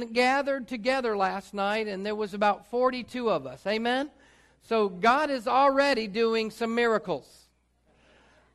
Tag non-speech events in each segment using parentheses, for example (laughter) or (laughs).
gathered together last night, and there was about 42 of us. Amen? So God is already doing some miracles.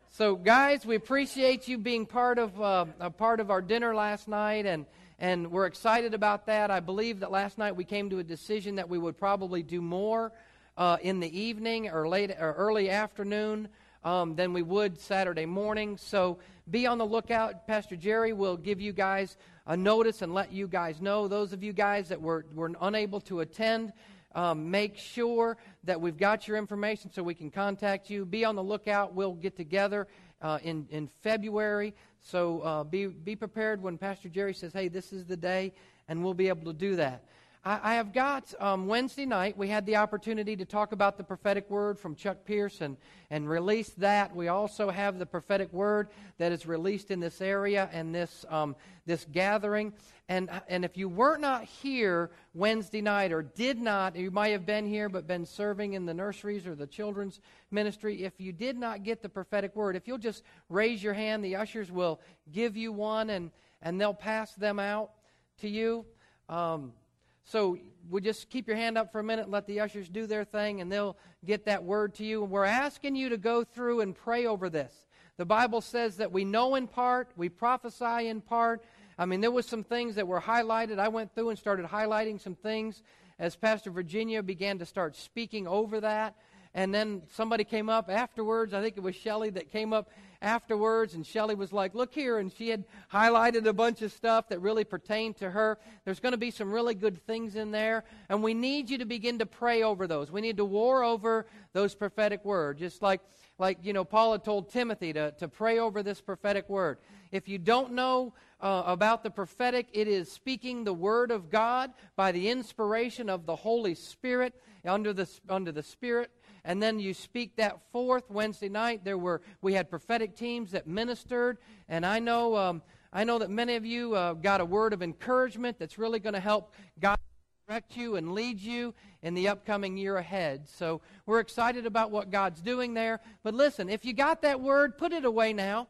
So, guys, we appreciate you being part of uh, a part of our dinner last night, and and we're excited about that. I believe that last night we came to a decision that we would probably do more uh, in the evening or late or early afternoon um, than we would Saturday morning. So be on the lookout. Pastor Jerry will give you guys a notice and let you guys know. Those of you guys that were were unable to attend. Um, make sure that we've got your information so we can contact you. Be on the lookout. We'll get together uh, in, in February. So uh, be, be prepared when Pastor Jerry says, hey, this is the day, and we'll be able to do that. I, I have got um, Wednesday night, we had the opportunity to talk about the prophetic word from Chuck Pearson and release that. We also have the prophetic word that is released in this area and this, um, this gathering. And, and if you were not here Wednesday night or did not, you might have been here but been serving in the nurseries or the children's ministry, if you did not get the prophetic word, if you'll just raise your hand, the ushers will give you one and, and they'll pass them out to you. Um, so we just keep your hand up for a minute let the ushers do their thing, and they'll get that word to you. And we're asking you to go through and pray over this. The Bible says that we know in part, we prophesy in part. I mean, there was some things that were highlighted. I went through and started highlighting some things as Pastor Virginia began to start speaking over that. And then somebody came up afterwards. I think it was Shelly that came up afterwards, and Shelly was like, Look here. And she had highlighted a bunch of stuff that really pertained to her. There's going to be some really good things in there, and we need you to begin to pray over those. We need to war over those prophetic words, just like, like you know, Paul had told Timothy to, to pray over this prophetic word. If you don't know uh, about the prophetic, it is speaking the word of God by the inspiration of the Holy Spirit under the, under the Spirit and then you speak that forth Wednesday night. There were we had prophetic teams that ministered, and I know um, I know that many of you uh, got a word of encouragement that's really going to help God direct you and lead you in the upcoming year ahead. So we're excited about what God's doing there. But listen, if you got that word, put it away now.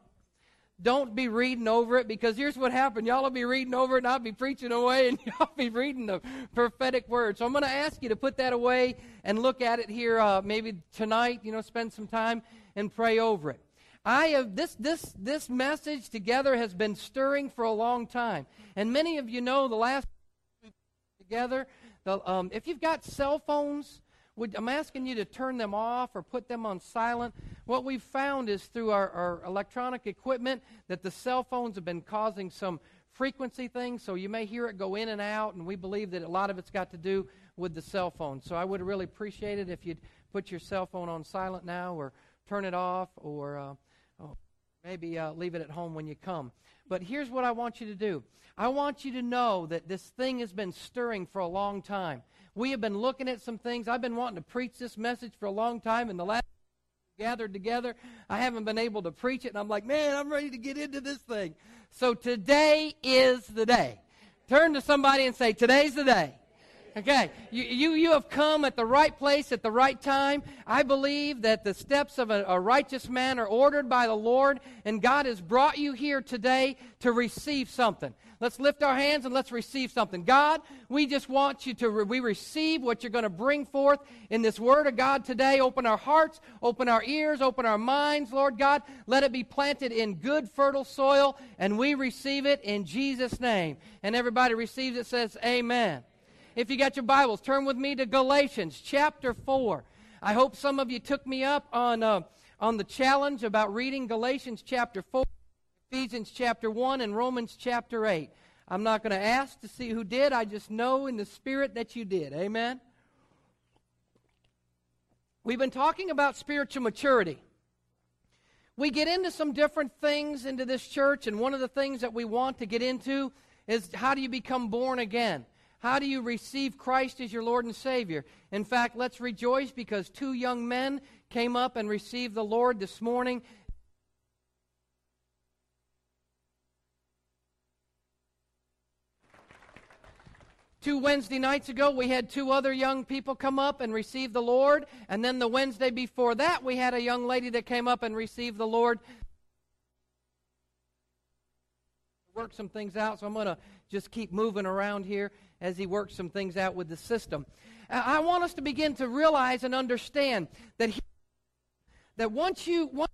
Don't be reading over it because here's what happened. Y'all will be reading over it and I'll be preaching away and (laughs) y'all be reading the prophetic word. So I'm going to ask you to put that away and look at it here uh, maybe tonight, you know, spend some time and pray over it. I have this this this message together has been stirring for a long time, and many of you know the last together. The, um, if you've got cell phones, would, I'm asking you to turn them off or put them on silent. What we've found is through our, our electronic equipment that the cell phones have been causing some frequency things, so you may hear it go in and out, and we believe that a lot of it's got to do with the cell phone. So I would really appreciate it if you'd put your cell phone on silent now or turn it off or uh, oh, maybe uh, leave it at home when you come. But here's what I want you to do I want you to know that this thing has been stirring for a long time. We have been looking at some things. I've been wanting to preach this message for a long time. In the last gathered together, I haven't been able to preach it. And I'm like, man, I'm ready to get into this thing. So today is the day. Turn to somebody and say, today's the day. Okay, you, you, you have come at the right place at the right time. I believe that the steps of a, a, righteous man are ordered by the Lord, and God has brought you here today to receive something. Let's lift our hands and let's receive something. God, we just want you to, re- we receive what you're going to bring forth in this Word of God today. Open our hearts, open our ears, open our minds, Lord God. Let it be planted in good, fertile soil, and we receive it in Jesus' name. And everybody receives it, says, Amen. If you got your Bibles, turn with me to Galatians chapter 4. I hope some of you took me up on, uh, on the challenge about reading Galatians chapter 4. Ephesians chapter 1 and Romans chapter 8. I'm not going to ask to see who did. I just know in the spirit that you did. Amen. We've been talking about spiritual maturity. We get into some different things into this church, and one of the things that we want to get into is how do you become born again? How do you receive Christ as your Lord and Savior? In fact, let's rejoice because two young men came up and received the Lord this morning. Two Wednesday nights ago, we had two other young people come up and receive the Lord. And then the Wednesday before that, we had a young lady that came up and received the Lord. work some things out, so I'm going to just keep moving around here as he works some things out with the system. I want us to begin to realize and understand that he, that once you once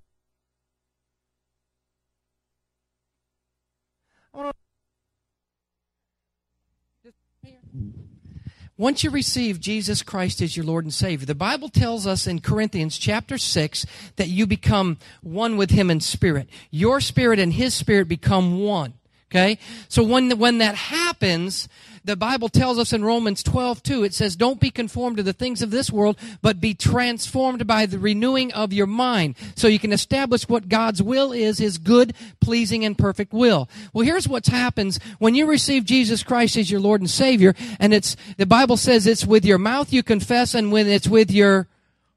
Once you receive Jesus Christ as your Lord and Savior, the Bible tells us in Corinthians chapter 6 that you become one with Him in spirit. Your spirit and His spirit become one. Okay? So when, when that happens, the Bible tells us in Romans 12, 2, it says, Don't be conformed to the things of this world, but be transformed by the renewing of your mind, so you can establish what God's will is, his good, pleasing, and perfect will. Well, here's what happens when you receive Jesus Christ as your Lord and Savior, and it's, the Bible says it's with your mouth you confess, and when it's with your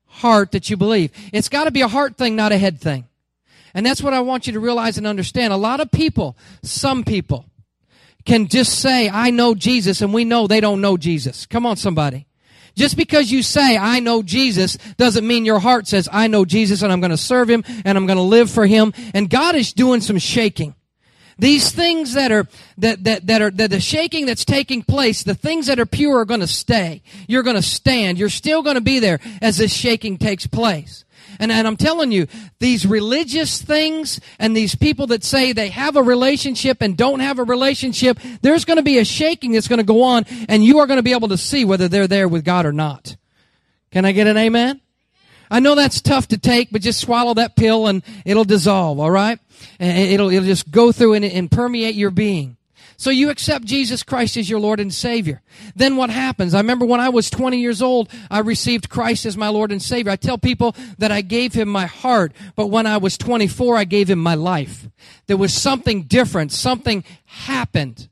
heart that you believe. It's got to be a heart thing, not a head thing. And that's what I want you to realize and understand. A lot of people, some people, can just say, I know Jesus, and we know they don't know Jesus. Come on, somebody. Just because you say, I know Jesus, doesn't mean your heart says, I know Jesus, and I'm going to serve him, and I'm going to live for him. And God is doing some shaking. These things that are, that, that, that are, that the shaking that's taking place, the things that are pure are going to stay. You're going to stand. You're still going to be there as this shaking takes place. And, and I'm telling you, these religious things and these people that say they have a relationship and don't have a relationship, there's going to be a shaking that's going to go on and you are going to be able to see whether they're there with God or not. Can I get an amen? I know that's tough to take, but just swallow that pill and it'll dissolve, all right? It'll, it'll just go through and, and permeate your being. So you accept Jesus Christ as your Lord and Savior. Then what happens? I remember when I was 20 years old, I received Christ as my Lord and Savior. I tell people that I gave him my heart, but when I was 24, I gave him my life. There was something different. Something happened.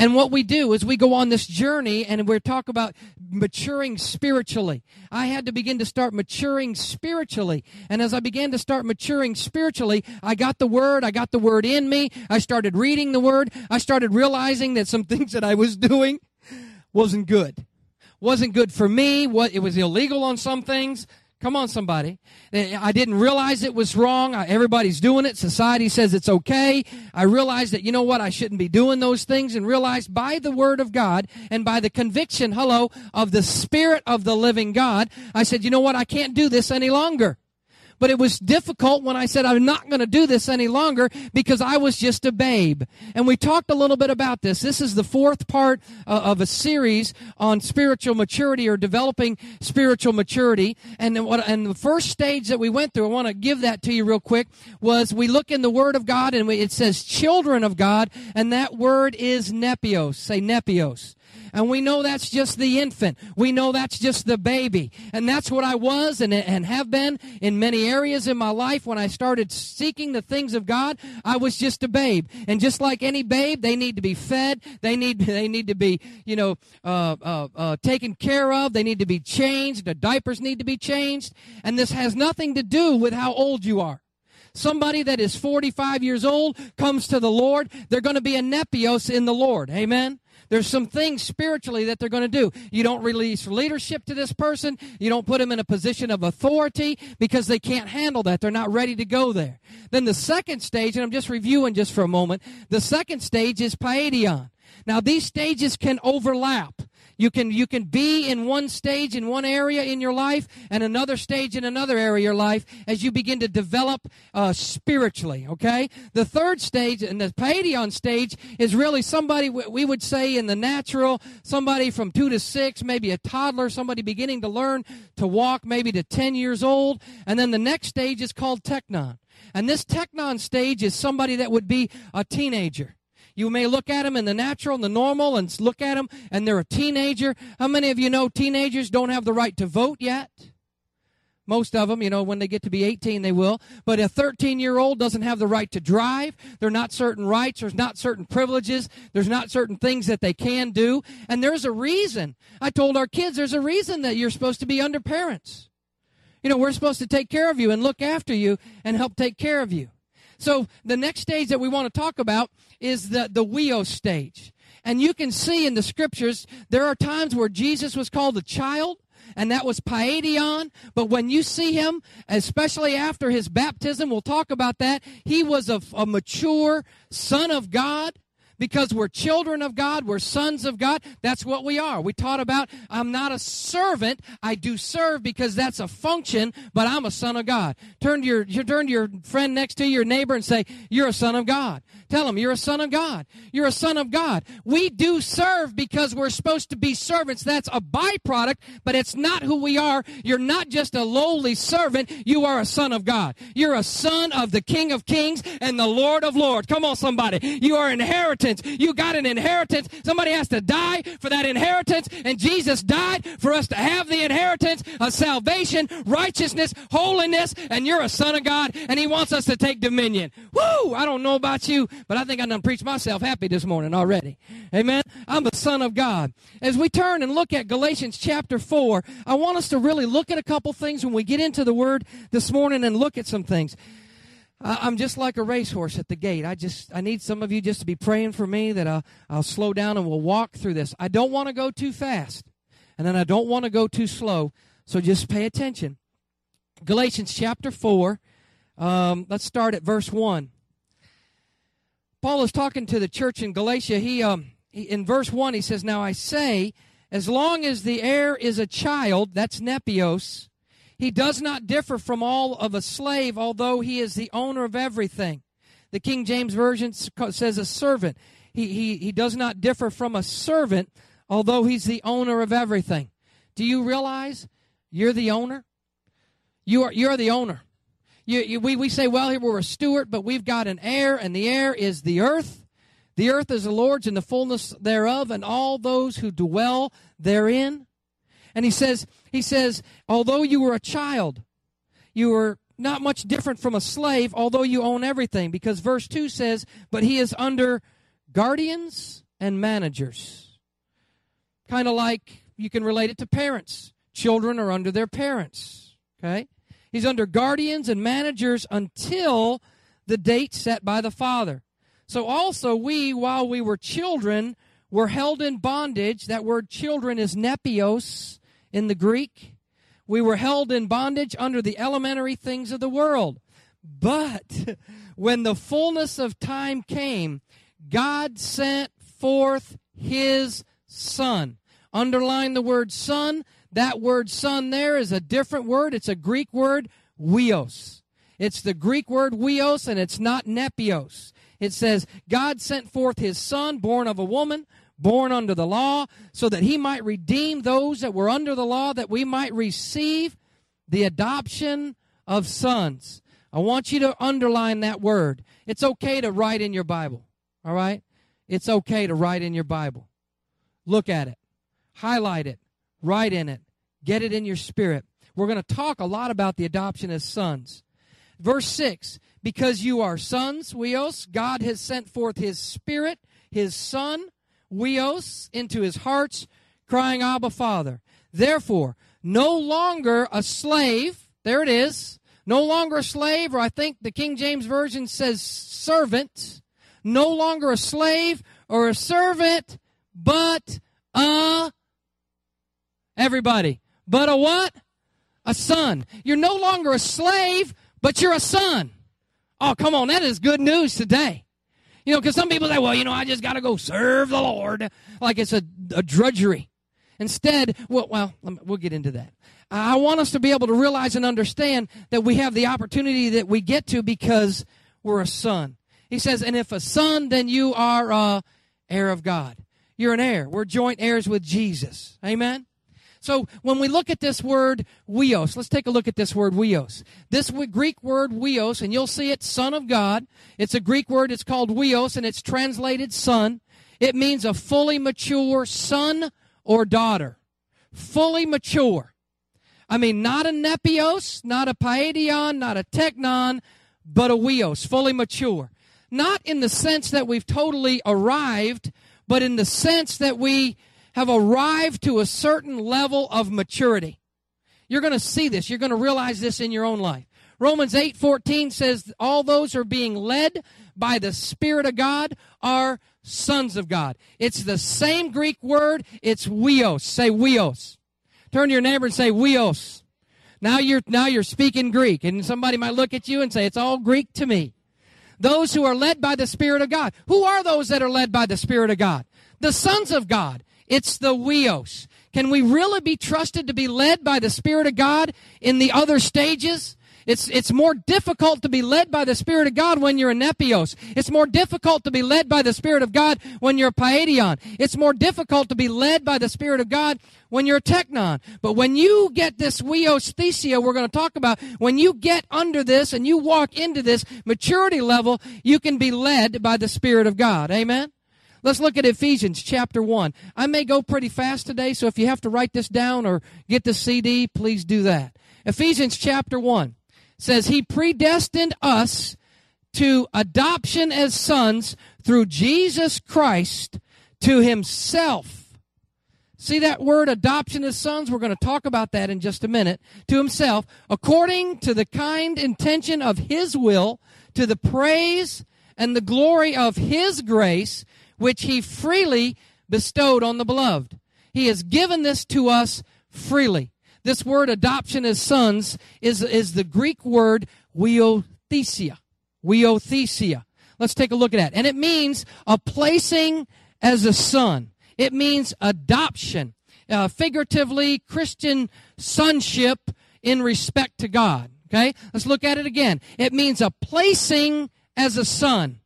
And what we do is we go on this journey and we talk about maturing spiritually. I had to begin to start maturing spiritually. And as I began to start maturing spiritually, I got the word, I got the word in me. I started reading the word. I started realizing that some (laughs) things that I was doing wasn't good. Wasn't good for me. What it was illegal on some things. Come on, somebody. Eh, I didn't realize it was wrong. Everybody's doing it. Society says it's okay. I realized that, you know what, I shouldn't be doing those things and realized by the Word of God and by the conviction, hello, of the Spirit of the living God, I said, you know what, I can't do this any longer. But it was difficult when I said I'm not going to do this any longer because I was just a babe. And we talked a little bit about this. This is the fourth part uh, of a series on spiritual maturity or developing spiritual maturity. And what, and the first stage that we went through, I want to give that to you real quick, was we look in the Word of God and it says children of God, and that word is nepios. Say nepios. And we know that's just the infant. We know that's just the baby. And that's what I was and, and have been in many areas in my life. When I started seeking the things of God, I was just a babe. And just like any babe, they need to be fed. They need, (laughs) they need to be, you know, uh, uh, uh, taken care of. They need to be changed. The diapers need to be changed. And this has nothing to do with how old you are. Somebody that is 45 years old comes to the Lord, they're going to be a nepios in the Lord. Amen. There's some things spiritually that they're going to do. You don't release leadership to this person. You don't put them in a position of authority because they can't handle that. They're not ready to go there. Then the second stage, and I'm just reviewing just for a moment, the second stage is paidion. Now these stages can overlap. You can, you can be in one stage in one area in your life and another stage in another area of your life as you begin to develop uh, spiritually, okay? The third stage and the paidion stage is really somebody we would say in the natural, somebody from two to six, maybe a toddler, somebody beginning to learn to walk, maybe to 10 years old. And then the next stage is called technon. And this technon stage is somebody that would be a teenager. You may look at them in the natural and the normal and look at them and they're a teenager. How many of you know teenagers don't have the right to vote yet? Most of them, you know, when they get to be 18, they will. But a 13 year old doesn't have the right to drive. There are not certain rights. There's not certain privileges. There's not certain things that they can do. And there's a reason. I told our kids there's a reason that you're supposed to be under parents. You know, we're supposed to take care of you and look after you and help take care of you. So the next stage that we want to talk about is the, the Huios stage. And you can see in the scriptures, there are times where Jesus was called a child, and that was Paidion. But when you see him, especially after his baptism, we'll talk about that, he was a, a mature son of God. Because we're children of God, we're sons of God. That's what we are. We taught about I'm not a servant. I do serve because that's a function, but I'm a son of God. Turn to your, turn to your friend next to your neighbor and say, You're a son of God. Tell them You're a son of God. You're a son of God. We do serve because we're supposed to be servants. That's a byproduct, but it's not who we are. You're not just a lowly servant. You are a son of God. You're a son of the King of Kings and the Lord of Lords. Come on, somebody. You are inheritance. You got an inheritance. Somebody has to die for that inheritance, and Jesus died for us to have the inheritance of salvation, righteousness, holiness, and you're a son of God, and He wants us to take dominion. Woo! I don't know about you, but I think I done preached myself happy this morning already. Amen. I'm the son of God. As we turn and look at Galatians chapter 4, I want us to really look at a couple things when we get into the Word this morning and look at some things. I'm just like a racehorse at the gate. I just I need some of you just to be praying for me that I'll, I'll slow down and we'll walk through this. I don't want to go too fast, and then I don't want to go too slow. So just pay attention. Galatians chapter four. Um, let's start at verse one. Paul is talking to the church in Galatia. He, um, he in verse one he says, "Now I say, as long as the heir is a child, that's nepios." He does not differ from all of a slave, although he is the owner of everything. The King James Version says a servant. He, he, he does not differ from a servant, although he's the owner of everything. Do you realize you're the owner? You are, you're the owner. You, you, we, we say, well, here we're a steward, but we've got an heir, and the heir is the earth. The earth is the Lord's and the fullness thereof, and all those who dwell therein. And he says, he says, although you were a child, you were not much different from a slave, although you own everything. Because verse 2 says, but he is under guardians and managers. Kind of like you can relate it to parents. Children are under their parents. Okay? He's under guardians and managers until the date set by the Father. So also we, while we were children, were held in bondage. That word children is nepios in the Greek. We were held in bondage under the elementary things of the world. But (laughs) when the fullness of time came, God sent forth his Son. Underline the word Son. That word Son there is a different word. It's a Greek word, huios. It's the Greek word huios, and it's not nepios. It says, God sent forth his Son, born of a woman, born under the law, so that he might redeem those that were under the law, that we might receive the adoption of sons. I want you to underline that word. It's okay to write in your Bible, all right? It's okay to write in your Bible. Look at it, highlight it, write in it, get it in your spirit. We're going to talk a lot about the adoption as sons. Verse 6 Because you are sons, Huios, God has sent forth his Spirit, his Son huios, into his hearts, crying, Abba, Father. Therefore, no longer a slave, there it is, no longer a slave, or I think the King James Version says servant, no longer a slave or a servant, but a, everybody, but a what? A son. You're no longer a slave, but you're a son. Oh, come on, that is good news today. You know, because some people say, well, you know, I just got to go serve the Lord like it's a, a drudgery. Instead, well, well, we'll get into that. I want us to be able to realize and understand that we have the opportunity that we get to because we're a son. He says, and if a son, then you are a heir of God. You're an heir. We're joint heirs with Jesus. Amen? So when we look at this word huios, let's take a look at this word huios. This Greek word huios, and you'll see it, son of God. It's a Greek word, it's called huios, and it's translated son. It means a fully mature son or daughter. Fully mature. I mean, not a nepios, not a paidion, not a technon, but a huios, fully mature. Not in the sense that we've totally arrived, but in the sense that we have arrived to a certain level of maturity. You're going to see this. You're going to realize this in your own life. Romans 8:14 says all those who are being led by the spirit of God are sons of God. It's the same Greek word, it's huios. Say huios. Turn to your neighbor and say huios. Now you're now you're speaking Greek and somebody might look at you and say it's all Greek to me. Those who are led by the Spirit of God. Who are those that are led by the Spirit of God? The sons of God. It's the Huios. Can we really be trusted to be led by the Spirit of God in the other stages? It's, it's more difficult to be led by the Spirit of God when you're a Nepios. It's more difficult to be led by the Spirit of God when you're a Paidion. It's more difficult to be led by the Spirit of God when you're a Technon. But when you get this Huiothesia we're going to talk about, when you get under this and you walk into this maturity level, you can be led by the Spirit of God. Amen? Let's look at Ephesians chapter 1. I may go pretty fast today, so if you have to write this down or get the CD, please do that. Ephesians chapter 1 says, He predestined us to adoption as sons through Jesus Christ to Himself. See that word adoption as sons? We're going to talk about that in just a minute. To Himself, according to the kind intention of His will, to the praise and the glory of His grace, which He freely bestowed on the beloved. He has given this to us freely. This word adoption as sons is, is the Greek word huiothesia. Huiothesia. Let's take a look at that. And it means a placing as a son. It means adoption. Uh, figuratively, Christian sonship in respect to God. Okay? Let's look at it again. It means a placing as a son.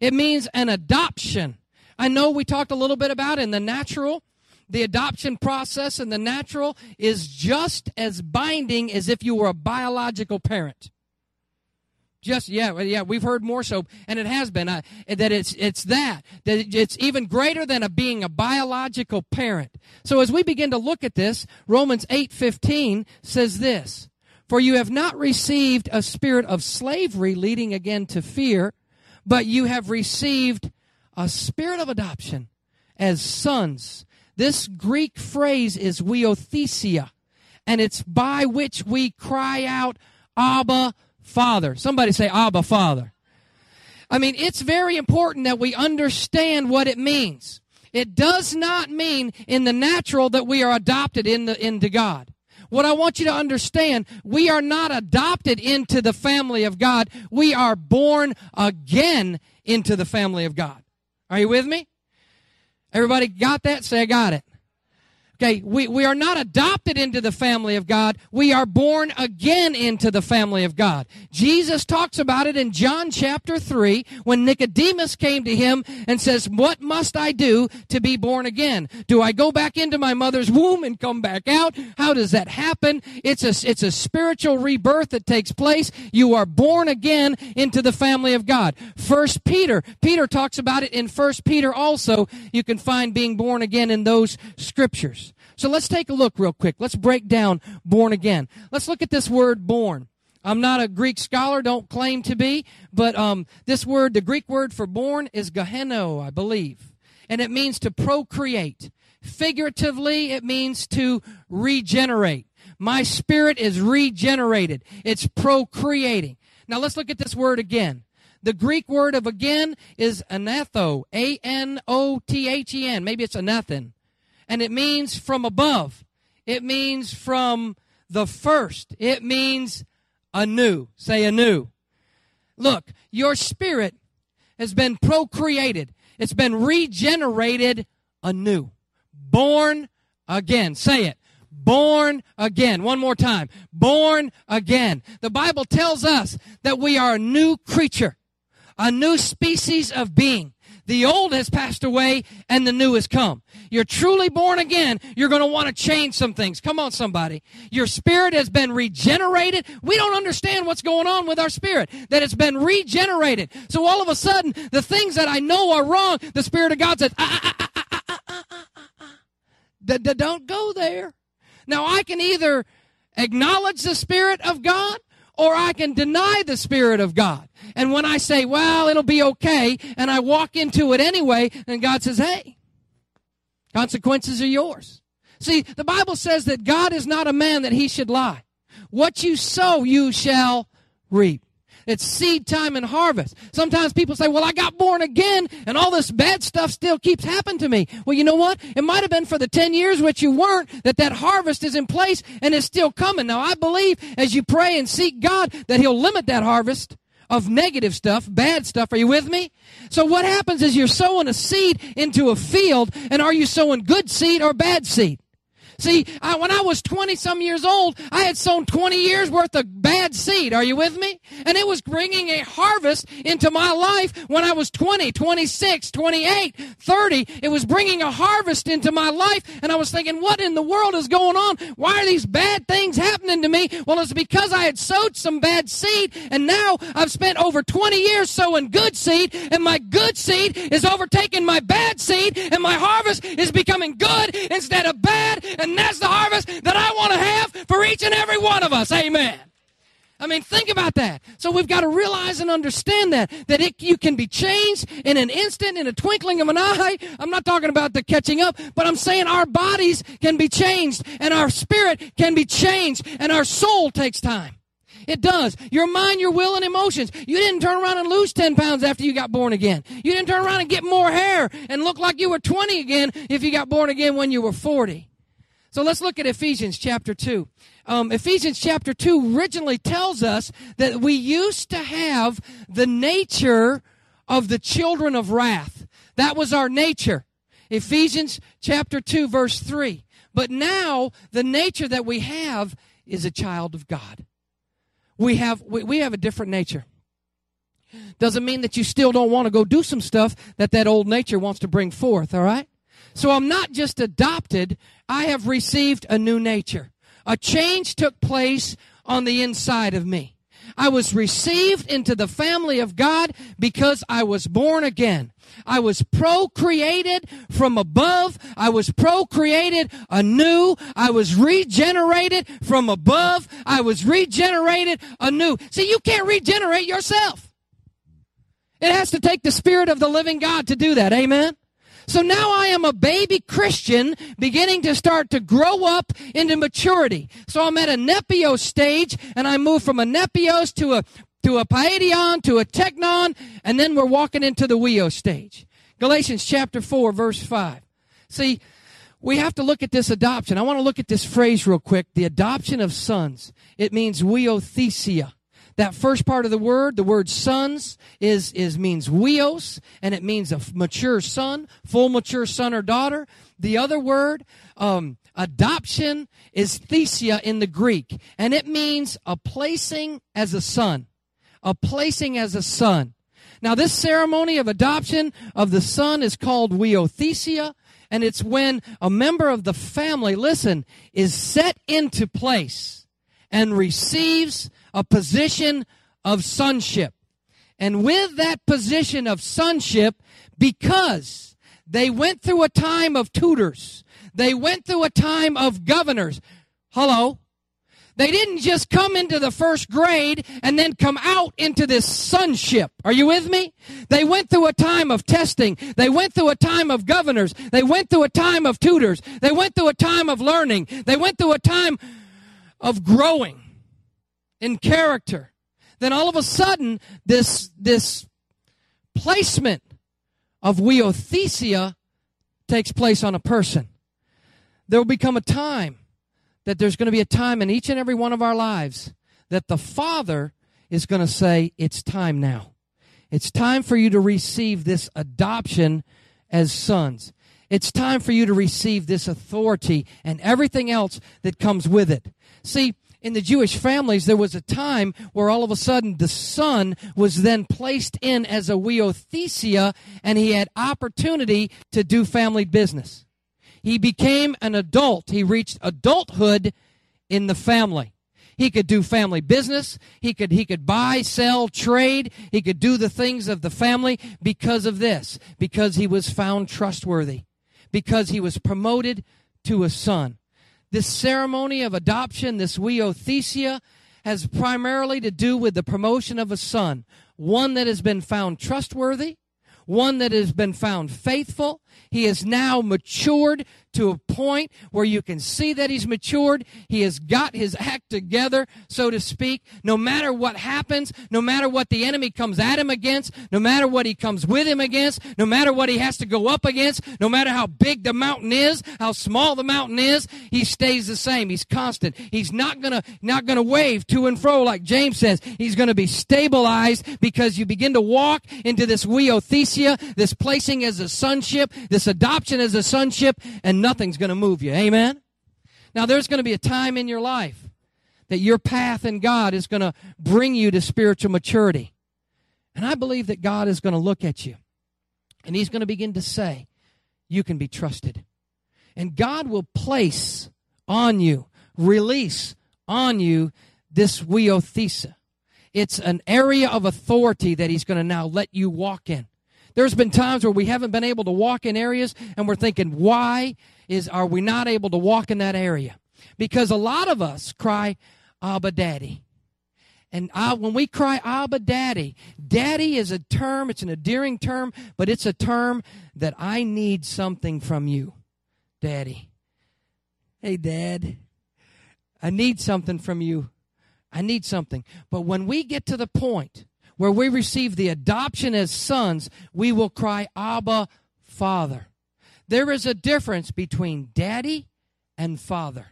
It means an adoption. I know we talked a little bit about in the natural the adoption process in the natural is just as binding as if you were a biological parent. Just yeah, yeah, we've heard more so, and it has been uh, that it's it's that that it's even greater than a being a biological parent. So as we begin to look at this, Romans eight fifteen says this: For you have not received a spirit of slavery leading again to fear, but you have received a spirit of adoption as sons this Greek phrase is huiothesia, and it's by which we cry out, Abba, Father. Somebody say, Abba, Father. I mean, it's very important that we understand what it means. It does not mean in the natural that we are adopted in the, into God. What I want you to understand, we are not adopted into the family of God. We are born again into the family of God. Are you with me? Everybody got that? Say, I got it. Okay, we, we are not adopted into the family of God. We are born again into the family of God. Jesus talks about it in John chapter 3 when Nicodemus came to him and says, What must I do to be born again? Do I go back into my mother's womb and come back out? How does that happen? It's a, it's a spiritual rebirth that takes place. You are born again into the family of God. First Peter, Peter talks about it in First Peter also. You can find being born again in those scriptures. So let's take a look real quick. Let's break down born again. Let's look at this word born. I'm not a Greek scholar, don't claim to be, but um, this word, the Greek word for born, is geheno, I believe. And it means to procreate. Figuratively, it means to regenerate. My spirit is regenerated. It's procreating. Now let's look at this word again. The Greek word of again is anatho, A N O T H E N. Maybe it's anathen and it means from above. It means from the first. It means anew. Say anew. Look, your spirit has been procreated. It's been regenerated anew. Born again. Say it. Born again. One more time. Born again. The Bible tells us that we are a new creature, a new species of being. The old has passed away and the new has come. You're truly born again. You're going to want to change some things. Come on, somebody. Your spirit has been regenerated. We don't understand what's going on with our spirit, that it's been regenerated. So all of a sudden, the things that I know are wrong, the Spirit of God says, don't go there. Now, I can either acknowledge the Spirit of God or I can deny the Spirit of God. And when I say, well, it'll be okay, and I walk into it anyway, then God says, hey, consequences are yours. See, the Bible says that God is not a man that he should lie. What you sow, you shall reap. It's seed time and harvest. Sometimes people say, well, I got born again and all this bad stuff still keeps happening to me. Well, you know what? It might have been for the 10 years which you weren't that that harvest is in place and is still coming. Now, I believe as you pray and seek God that he'll limit that harvest of negative stuff, bad stuff. Are you with me? So what happens is you're sowing a seed into a field, and are you sowing good seed or bad seed? See, I, when I was 20 some years old, I had sown 20 years worth of bad seed. Are you with me? And it was bringing a harvest into my life when I was 20, 26, 28, 30. It was bringing a harvest into my life. And I was thinking, what in the world is going on? Why are these bad things happening to me? Well, it's because I had sowed some bad seed. And now I've spent over 20 years sowing good seed. And my good seed is overtaking my bad seed. And my harvest is becoming good instead of bad. And and that's the harvest that I want to have for each and every one of us. Amen. I mean, think about that. So we've got to realize and understand that, that it, you can be changed in an instant, in a twinkling of an eye. I'm not talking about the catching up, but I'm saying our bodies can be changed and our spirit can be changed and our soul takes time. It does. Your mind, your will, and emotions. You didn't turn around and lose 10 pounds after you got born again. You didn't turn around and get more hair and look like you were 20 again if you got born again when you were 40. So let's look at Ephesians chapter 2. Um, Ephesians chapter 2 originally tells us that we used to have the nature of the children of wrath. That was our nature. Ephesians chapter 2 verse 3. But now the nature that we have is a child of God. We have, we, we have a different nature. Doesn't mean that you still don't want to go do some stuff that that old nature wants to bring forth, all right? So I'm not just adopted, I have received a new nature. A change took place on the inside of me. I was received into the family of God because I was born again. I was procreated from above. I was procreated anew. I was regenerated from above. I was regenerated anew. See, you can't regenerate yourself. It has to take the Spirit of the living God to do that. Amen? So now I am a baby Christian beginning to start to grow up into maturity. So I'm at a nepios stage and I move from a nepios to a to a paidion to a technon, and then we're walking into the huios stage. Galatians chapter 4 verse 5. See, we have to look at this adoption. I want to look at this phrase real quick. The adoption of sons. It means huiothesia. That first part of the word, the word sons, is, is means huios, and it means a mature son, full mature son or daughter. The other word, um, adoption, is thesia in the Greek, and it means a placing as a son. A placing as a son. Now, this ceremony of adoption of the son is called huiothesia, and it's when a member of the family, listen, is set into place and receives a position of sonship. And with that position of sonship, because they went through a time of tutors, they went through a time of governors. Hello? They didn't just come into the first grade and then come out into this sonship. Are you with me? They went through a time of testing. They went through a time of governors. They went through a time of tutors. They went through a time of learning. They went through a time of growing in character, then all of a sudden this this placement of huiothesia takes place on a person. There will become a time that there's going to be a time in each and every one of our lives that the Father is going to say, It's time now. It's time for you to receive this adoption as sons. It's time for you to receive this authority and everything else that comes with it. See, in the Jewish families, there was a time where all of a sudden the son was then placed in as a huiothesia and he had opportunity to do family business. He became an adult. He reached adulthood in the family. He could do family business. He could, he could buy, sell, trade. He could do the things of the family because of this, because he was found trustworthy, because he was promoted to a son. This ceremony of adoption, this huiothesia, has primarily to do with the promotion of a son, one that has been found trustworthy, one that has been found faithful. He is now matured to a point where you can see that he's matured. He has got his act together, so to speak. No matter what happens, no matter what the enemy comes at him against, no matter what he comes with him against, no matter what he has to go up against, no matter how big the mountain is, how small the mountain is, he stays the same. He's constant. He's not gonna, not gonna wave to and fro like James says. He's gonna be stabilized because you begin to walk into this huiothesia, this placing as a sonship, this adoption as a sonship, and nothing's gonna move you. Amen? Now there's gonna be a time in your life that your path in God is gonna bring you to spiritual maturity. And I believe that God is gonna look at you and He's gonna begin to say, you can be trusted. And God will place on you, release on you this huiothesia. It's an area of authority that He's going to now let you walk in. There's been times where we haven't been able to walk in areas and we're thinking, why is are we not able to walk in that area? Because a lot of us cry, Abba Daddy. And I, when we cry Abba Daddy, Daddy is a term, it's an endearing term, but it's a term that I need something from you, Daddy. Hey, Dad, I need something from you. I need something. But when we get to the point where we receive the adoption as sons, we will cry, Abba, Father. There is a difference between daddy and father.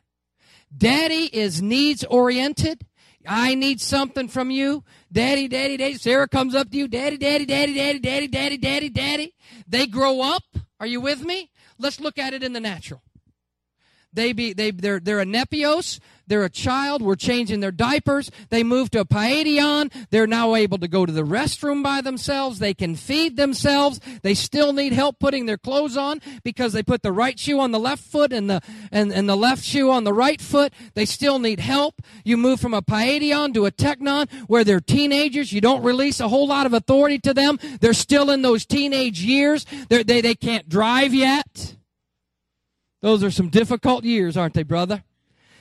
Daddy is needs oriented. I need something from you. Daddy, daddy, daddy. Sarah comes up to you. Daddy, daddy, daddy, daddy, daddy, daddy, daddy, daddy. They grow up. Are you with me? Let's look at it in the natural. They be they they're they're a nepios. They're a child. We're changing their diapers. They move to a paidion. They're now able to go to the restroom by themselves. They can feed themselves. They still need help putting their clothes on because they put the right shoe on the left foot and the and, and the left shoe on the right foot. They still need help. You move from a paidion to a technon where they're teenagers. You don't release a whole lot of authority to them. They're still in those teenage years. They're, they they can't drive yet. Those are some difficult years, aren't they, brother?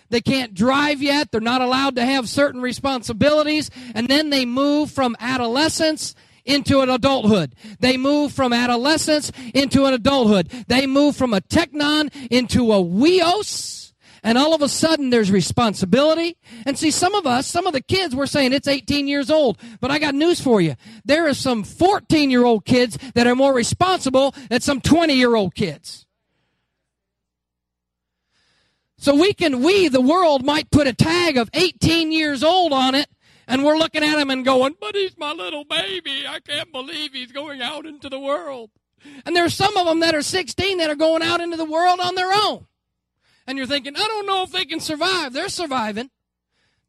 They can't drive yet. They're not allowed to have certain responsibilities. And then they move from adolescence into an adulthood. They move from adolescence into an adulthood. They move from a technon into a huios. And all of a sudden there's responsibility. And see, some of us, some of the kids, we're saying it's 18 years old. But I got news for you. There are some 14 year old kids that are more responsible than some 20 year old kids. So we can, we, the world, might put a tag of 18 years old on it, and we're looking at him and going, but he's my little baby. I can't believe he's going out into the world. And there's some of them that are 16 that are going out into the world on their own. And you're thinking, I don't know if they can survive. They're surviving.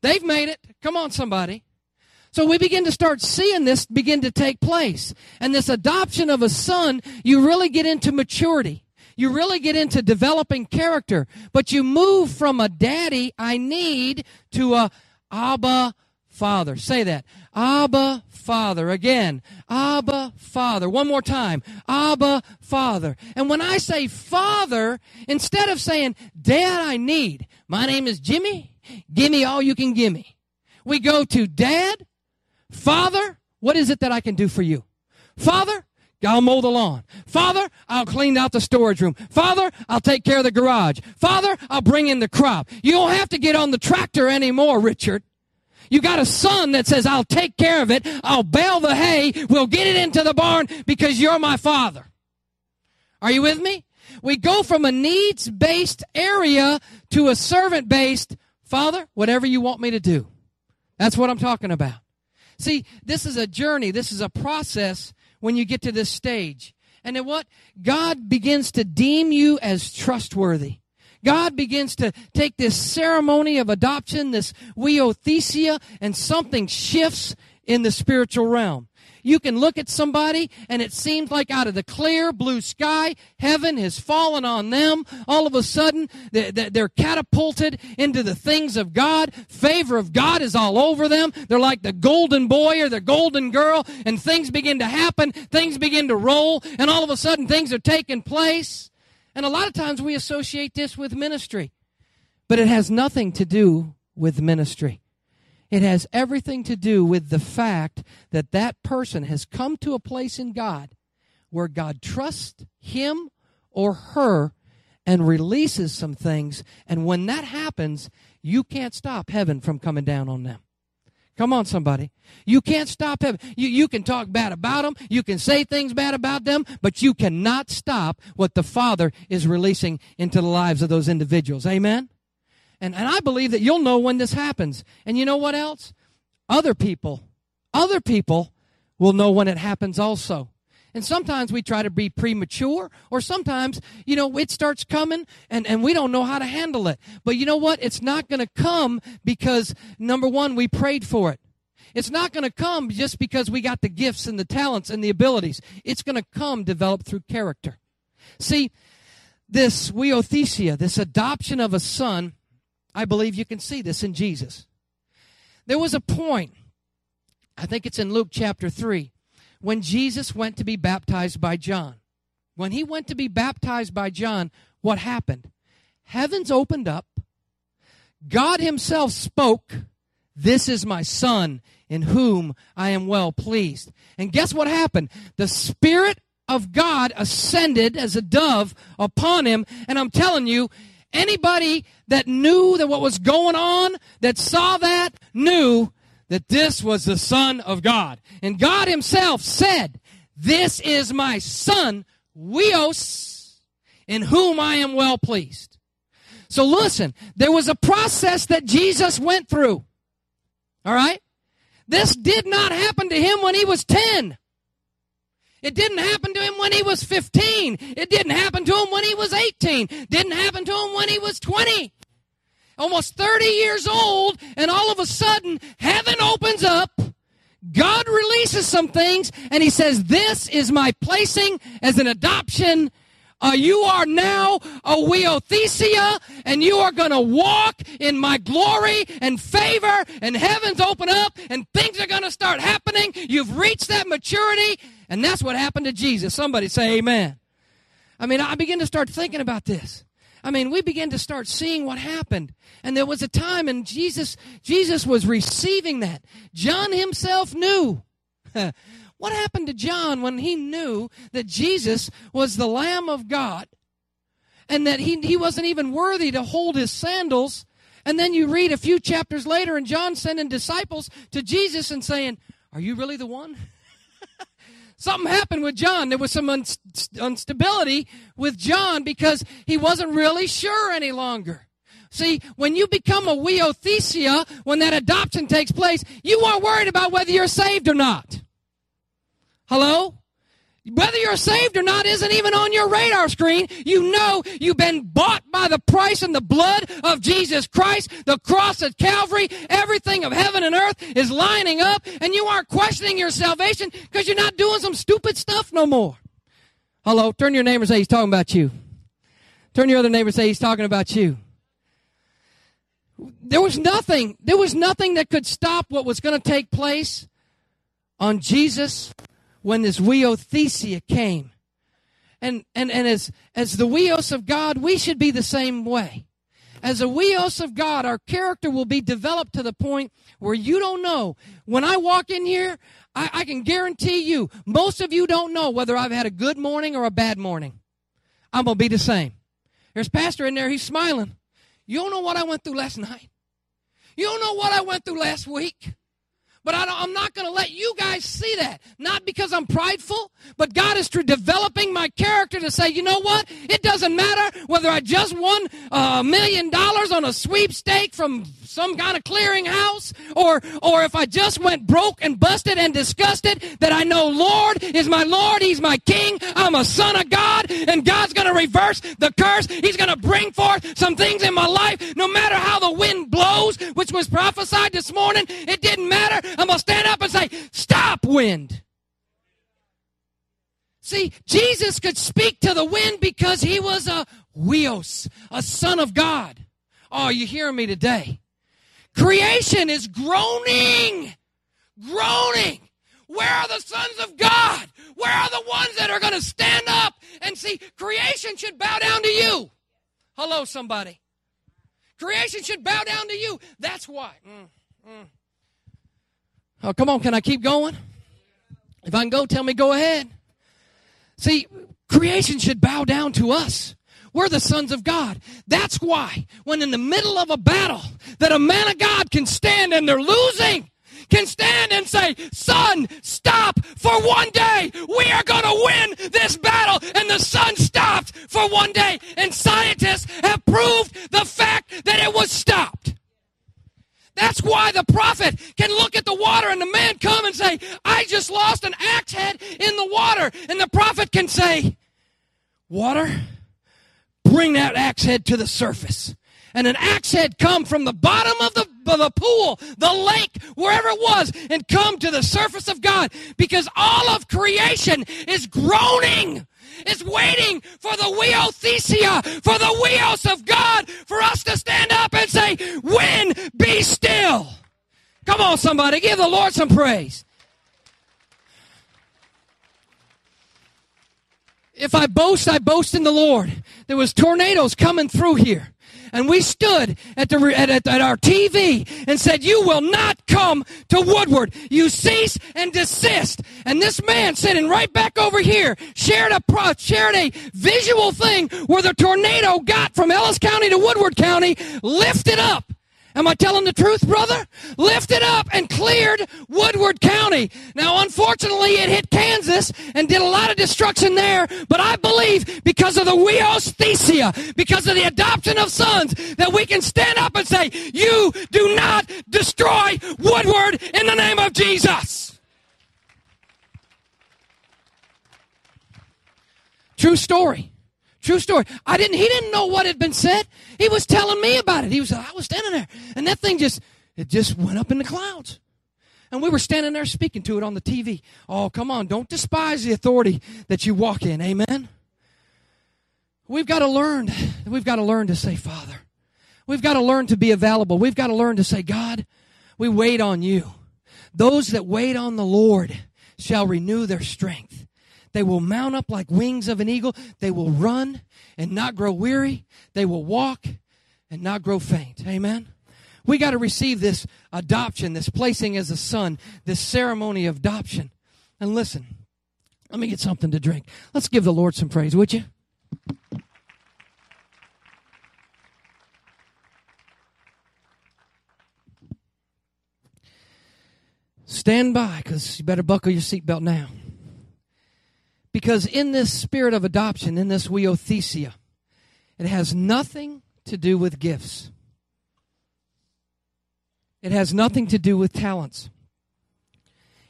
They've made it. Come on, somebody. So we begin to start seeing this begin to take place. And this adoption of a son, you really get into maturity you really get into developing character. But you move from a daddy, I need, to a Abba Father. Say that. Abba Father. Again. Abba Father. One more time. Abba Father. And when I say Father, instead of saying, Dad, I need, my name is Jimmy, give me all you can give me. We go to Dad, Father, what is it that I can do for you? Father, I'll mow the lawn. Father, I'll clean out the storage room. Father, I'll take care of the garage. Father, I'll bring in the crop. You don't have to get on the tractor anymore, Richard. You got a son that says, I'll take care of it. I'll bale the hay. We'll get it into the barn because you're my father. Are you with me? We go from a needs based area to a servant based, Father, whatever you want me to do. That's what I'm talking about. See, this is a journey. This is a process when you get to this stage. And then what? God begins to deem you as trustworthy. God begins to take this ceremony of adoption, this huiothesia, and something shifts in the spiritual realm. You can look at somebody and it seems like out of the clear blue sky, heaven has fallen on them. All of a sudden, they're catapulted into the things of God. Favor of God is all over them. They're like the golden boy or the golden girl and things begin to happen. Things begin to roll and all of a sudden things are taking place. And a lot of times we associate this with ministry, but it has nothing to do with ministry. It has everything to do with the fact that that person has come to a place in God where God trusts him or her and releases some things. And when that happens, you can't stop heaven from coming down on them. Come on, somebody. You can't stop heaven. You, you can talk bad about them. You can say things bad about them, but you cannot stop what the Father is releasing into the lives of those individuals. Amen? And, and I believe that you'll know when this happens. And you know what else? Other people, other people will know when it happens also. And sometimes we try to be premature, or sometimes, you know, it starts coming and, and we don't know how to handle it. But you know what? It's not going to come because, number one, we prayed for it. It's not going to come just because we got the gifts and the talents and the abilities. It's going to come developed through character. See, this huiothesia, this adoption of a son, I believe you can see this in Jesus. There was a point, I think it's in Luke chapter 3, when Jesus went to be baptized by John. When he went to be baptized by John, what happened? Heavens opened up. God himself spoke, This is my son in whom I am well pleased. And guess what happened? The Spirit of God ascended as a dove upon him. And I'm telling you, anybody that knew that what was going on, that saw that, knew that this was the Son of God. And God Himself said, This is my Son, Huios, in whom I am well pleased. So listen, there was a process that Jesus went through. All right? This did not happen to him when he was 10. It didn't happen to him when he was 15. It didn't happen to him when he was 18. Didn't happen to him when he was 20 almost 30 years old, and all of a sudden, heaven opens up. God releases some things, and He says, This is my placing as an adoption. Uh, you are now a huiothesia, and you are going to walk in my glory and favor, and heavens open up, and things are going to start happening. You've reached that maturity, and that's what happened to Jesus. Somebody say amen. I mean, I begin to start thinking about this. I mean, we begin to start seeing what happened. And there was a time and Jesus Jesus was receiving that. John himself knew. (laughs) what happened to John when he knew that Jesus was the lamb of God and that he he wasn't even worthy to hold his sandals? And then you read a few chapters later and John sending disciples to Jesus and saying, "Are you really the one?" (laughs) something happened with John. There was some instability with John because he wasn't really sure any longer. See, when you become a huiothesia, when that adoption takes place, you aren't worried about whether you're saved or not. Hello? Whether you're saved or not isn't even on your radar screen. You know you've been bought by the price and the blood of Jesus Christ. The cross at Calvary, everything of heaven and earth is lining up, and you aren't questioning your salvation because you're not doing some stupid stuff no more. Hello, turn your neighbor and say he's talking about you. Turn your other neighbor and say he's talking about you. There was nothing, there was nothing that could stop what was going to take place on Jesus when this huiothesia came. And, and, and as, as the huios of God, we should be the same way. As a huios of God, our character will be developed to the point where you don't know. When I walk in here, I, I can guarantee you, most of you don't know whether I've had a good morning or a bad morning. I'm going to be the same. There's pastor in there, he's smiling. You don't know what I went through last night. You don't know what I went through last week. But I am not going to let you guys see that. Not because I'm prideful, but God is through developing my character to say, you know what? It doesn't matter whether I just won a million dollars on a sweepstake from some kind of clearinghouse or, or if I just went broke and busted and disgusted, that I know Lord is my Lord. He's my King. I'm a son of God and God's going to reverse the curse. He's going to bring forth some things in my life no matter how the wind blows, which was prophesied this morning. It didn't matter. I'm going to stand up and say, Stop, wind. See, Jesus could speak to the wind because he was a huios, a son of God. Oh, are you hearing me today? Creation is groaning, groaning. Where are the sons of God? Where are the ones that are going to stand up and see? Creation should bow down to you. Hello, somebody. Creation should bow down to you. That's why. Mm, mm. Oh, come on, can I keep going? If I can go, tell me go ahead. See, creation should bow down to us. We're the sons of God. That's why when in the middle of a battle that a man of God can stand and they're losing, can stand and say, Sun, stop for one day. We are going to win this battle. And the sun stopped for one day. And scientists have proved the fact that it was stopped. That's why the prophet can look at the water and the man come and say, I just lost an axe head in the water. And the prophet can say, Water, bring that axe head to the surface and an axe head come from the bottom of the, of the pool, the lake, wherever it was, and come to the surface of God because all of creation is groaning. Is waiting for the huiothesia, for the huios of God, for us to stand up and say, When be still. Come on, somebody, give the Lord some praise. If I boast, I boast in the Lord. There was tornadoes coming through here and we stood at, the, at, at, at, our TV and said, You will not come to Woodward. You cease and desist. And this man sitting right back over here shared a, shared a visual thing where the tornado got from Ellis County to Woodward County, lifted up Am I telling the truth, brother? Lifted up and cleared Woodward County. Now, unfortunately, it hit Kansas and did a lot of destruction there, but I believe because of the huiosthesia, because of the adoption of sons, that we can stand up and say, You do not destroy Woodward in the name of Jesus. True story. True story. I didn't, he didn't know what had been said. He was telling me about it. He was, I was standing there and that thing just, it just went up in the clouds. And we were standing there speaking to it on the TV. Oh, come on. Don't despise the authority that you walk in. Amen. We've got to learn. We've got to learn to say, Father. We've got to learn to be available. We've got to learn to say, God, we wait on you. Those that wait on the Lord shall renew their strength. They will mount up like wings of an eagle. They will run and not grow weary. They will walk and not grow faint. Amen. We got to receive this adoption, this placing as a son, this ceremony of adoption. And listen, let me get something to drink. Let's give the Lord some praise, would you? Stand by because you better buckle your seatbelt now. Because in this spirit of adoption, in this huiothesia, it has nothing to do with gifts. It has nothing to do with talents.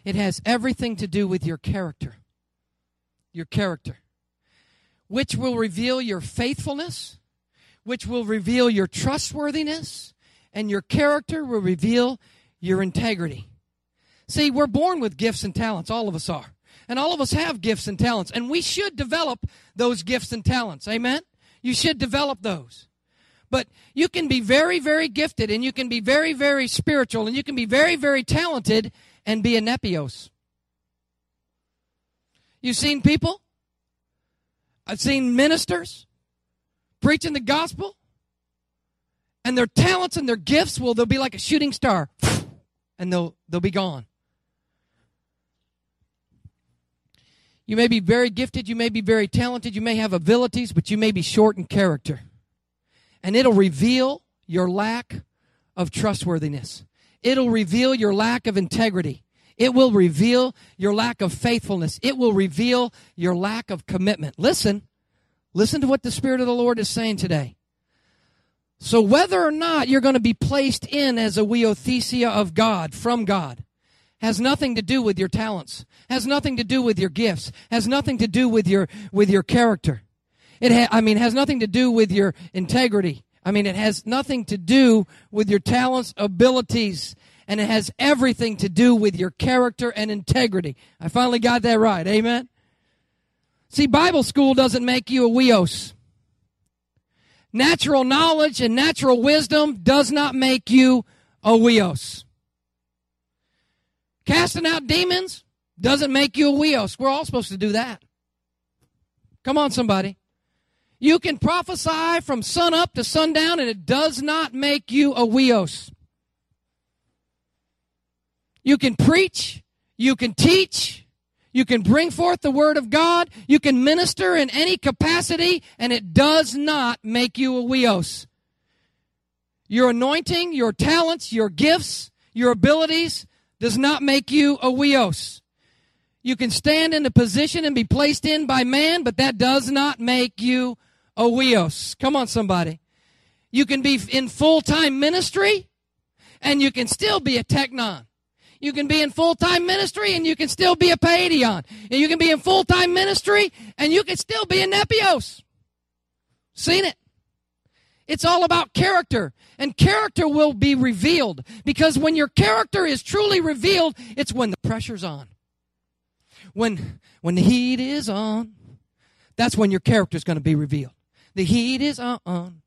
It has everything to do with your character. Your character. Which will reveal your faithfulness, which will reveal your trustworthiness, and your character will reveal your integrity. See, we're born with gifts and talents, all of us are. And all of us have gifts and talents, and we should develop those gifts and talents. Amen? You should develop those. But you can be very, very gifted, and you can be very, very spiritual, and you can be very, very talented and be a nepios. You've seen people? I've seen ministers preaching the gospel, and their talents and their gifts, well, they'll be like a shooting star, (sniffs) and they'll, they'll be gone. You may be very gifted, you may be very talented, you may have abilities, but you may be short in character. And it'll reveal your lack of trustworthiness. It'll reveal your lack of integrity. It will reveal your lack of faithfulness. It will reveal your lack of commitment. Listen, listen to what the Spirit of the Lord is saying today. So, whether or not you're going to be placed in as a huiothesia of God, from God, has nothing to do with your talents, has nothing to do with your gifts, has nothing to do with your with your character. It ha- I mean has nothing to do with your integrity. I mean it has nothing to do with your talents, abilities, and it has everything to do with your character and integrity. I finally got that right. Amen. See, Bible school doesn't make you a huios. Natural knowledge and natural wisdom does not make you a huios. Casting out demons doesn't make you a huios. We're all supposed to do that. Come on, somebody. You can prophesy from sun up to sundown, and it does not make you a huios. You can preach, you can teach, You can bring forth the word of God. You can minister in any capacity, and it does not make you a huios. Your anointing, your talents, your gifts, your abilities does not make you a huios. You can stand in a position and be placed in by man, but that does not make you a huios. Come on, somebody. You can be in full time ministry, and you can still be a teknon. You can be in full time ministry and you can still be a paidion. And you can be in full time ministry and you can still be a nepios. Seen it? It's all about character. And character will be revealed. Because when your character is truly revealed, it's when the pressure's on. When, when the heat is on, that's when your character is going to be revealed. The heat is on.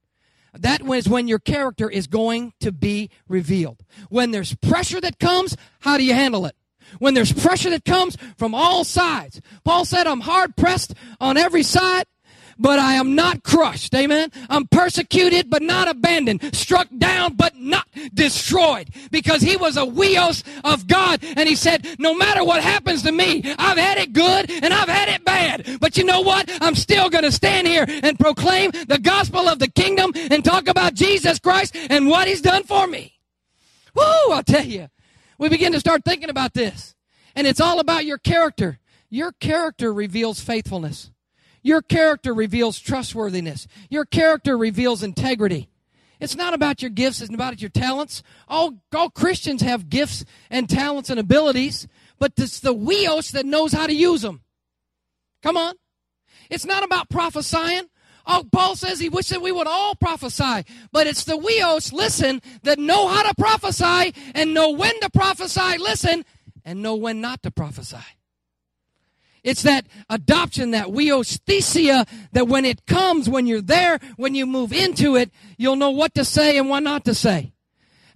That is when your character is going to be revealed. When there's pressure that comes, how do you handle it? When there's pressure that comes from all sides. Paul said, I'm hard pressed on every side, but I am not crushed. Amen. I'm persecuted, but not abandoned. Struck down, but not destroyed. Because he was a huios of God. And he said, no matter what happens to me, I've had it good and I've had it bad. But you know what? I'm still going to stand here and proclaim the gospel of the kingdom and talk about Jesus Christ and what he's done for me. Woo, I'll tell you. We begin to start thinking about this. And it's all about your character. Your character reveals faithfulness. Your character reveals trustworthiness. Your character reveals integrity. It's not about your gifts, it's about your talents. All, all Christians have gifts and talents and abilities, but it's the huios that knows how to use them. Come on. It's not about prophesying. Oh, Paul says he wishes that we would all prophesy, but it's the huios, listen, that know how to prophesy and know when to prophesy, listen, and know when not to prophesy. It's that adoption, that huiosthesia, that when it comes, when you're there, when you move into it, you'll know what to say and what not to say.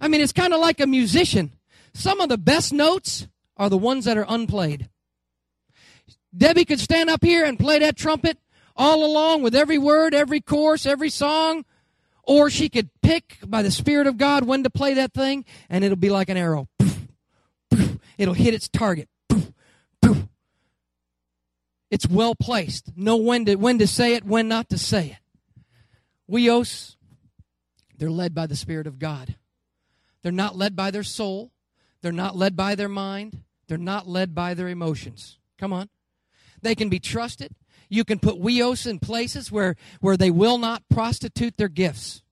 I mean, it's kind of like a musician. Some of the best notes are the ones that are unplayed. Debbie could stand up here and play that trumpet all along with every word, every chorus, every song, or she could pick by the Spirit of God when to play that thing, and it'll be like an arrow. It'll hit its target. It's well placed. Know when to, when to say it, when not to say it. Huios, they're led by the Spirit of God. They're not led by their soul. They're not led by their mind. They're not led by their emotions. Come on. They can be trusted. You can put huios in places where, where they will not prostitute their gifts,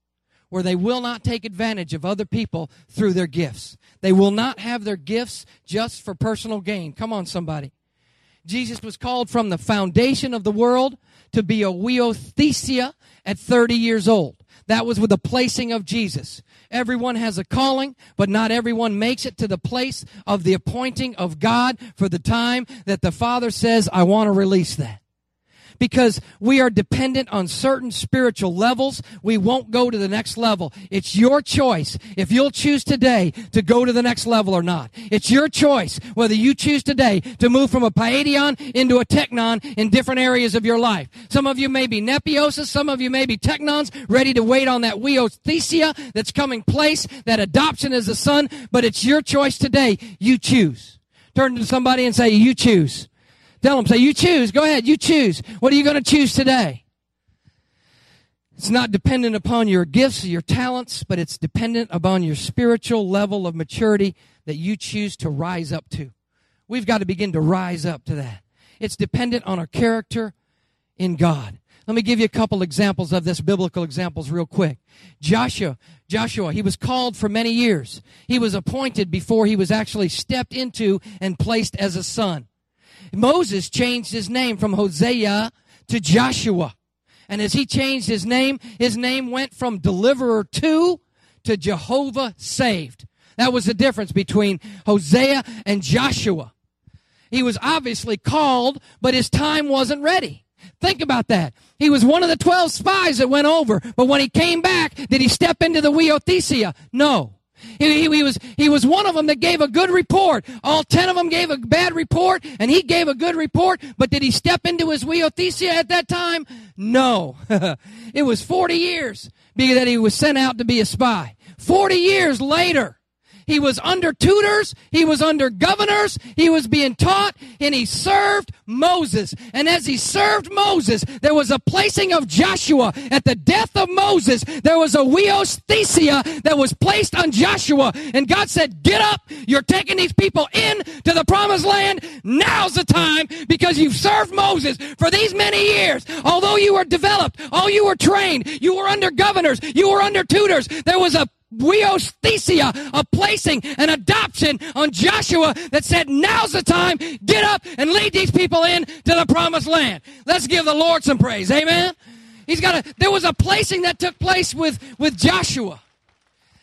where they will not take advantage of other people through their gifts. They will not have their gifts just for personal gain. Come on, somebody. Jesus was called from the foundation of the world to be a huiothesia at 30 years old. That was with the placing of Jesus. Everyone has a calling, but not everyone makes it to the place of the appointing of God for the time that the Father says, I want to release that because we are dependent on certain spiritual levels. We won't go to the next level. It's your choice if you'll choose today to go to the next level or not. It's your choice whether you choose today to move from a paidion into a teknon in different areas of your life. Some of you may be nepiosis, some of you may be teknons ready to wait on that huiothesia that's coming place, that adoption as a son, but it's your choice today. You choose. Turn to somebody and say, you choose. Tell them, say, you choose. Go ahead, you choose. What are you going to choose today? It's not dependent upon your gifts, your talents, but it's dependent upon your spiritual level of maturity that you choose to rise up to. We've got to begin to rise up to that. It's dependent on our character in God. Let me give you a couple examples of this, biblical examples, real quick. Joshua, Joshua, he was called for many years. He was appointed before he was actually stepped into and placed as a son. Moses changed his name from Hosea to Joshua. And as he changed his name, his name went from deliverer to to Jehovah saved. That was the difference between Hosea and Joshua. He was obviously called, but his time wasn't ready. Think about that. He was one of the 12 spies that went over, but when he came back, did he step into the Huiothesia? No. He, he, was, he was one of them that gave a good report. All ten of them gave a bad report, and he gave a good report, but did he step into his huiothesia at that time? No. (laughs) it was 40 years that he was sent out to be a spy. 40 years later, He was under tutors. He was under governors. He was being taught and he served Moses. And as he served Moses, there was a placing of Joshua. At the death of Moses, there was a huios thesia that was placed on Joshua. And God said, get up. You're taking these people in to the promised land. Now's the time because you've served Moses for these many years. Although you were developed, although you were trained, you were under governors, you were under tutors, there was a huiosthesia, a placing, an adoption on Joshua that said, now's the time, get up and lead these people in to the promised land. Let's give the Lord some praise. Amen. He's got a, there was a placing that took place with, with Joshua.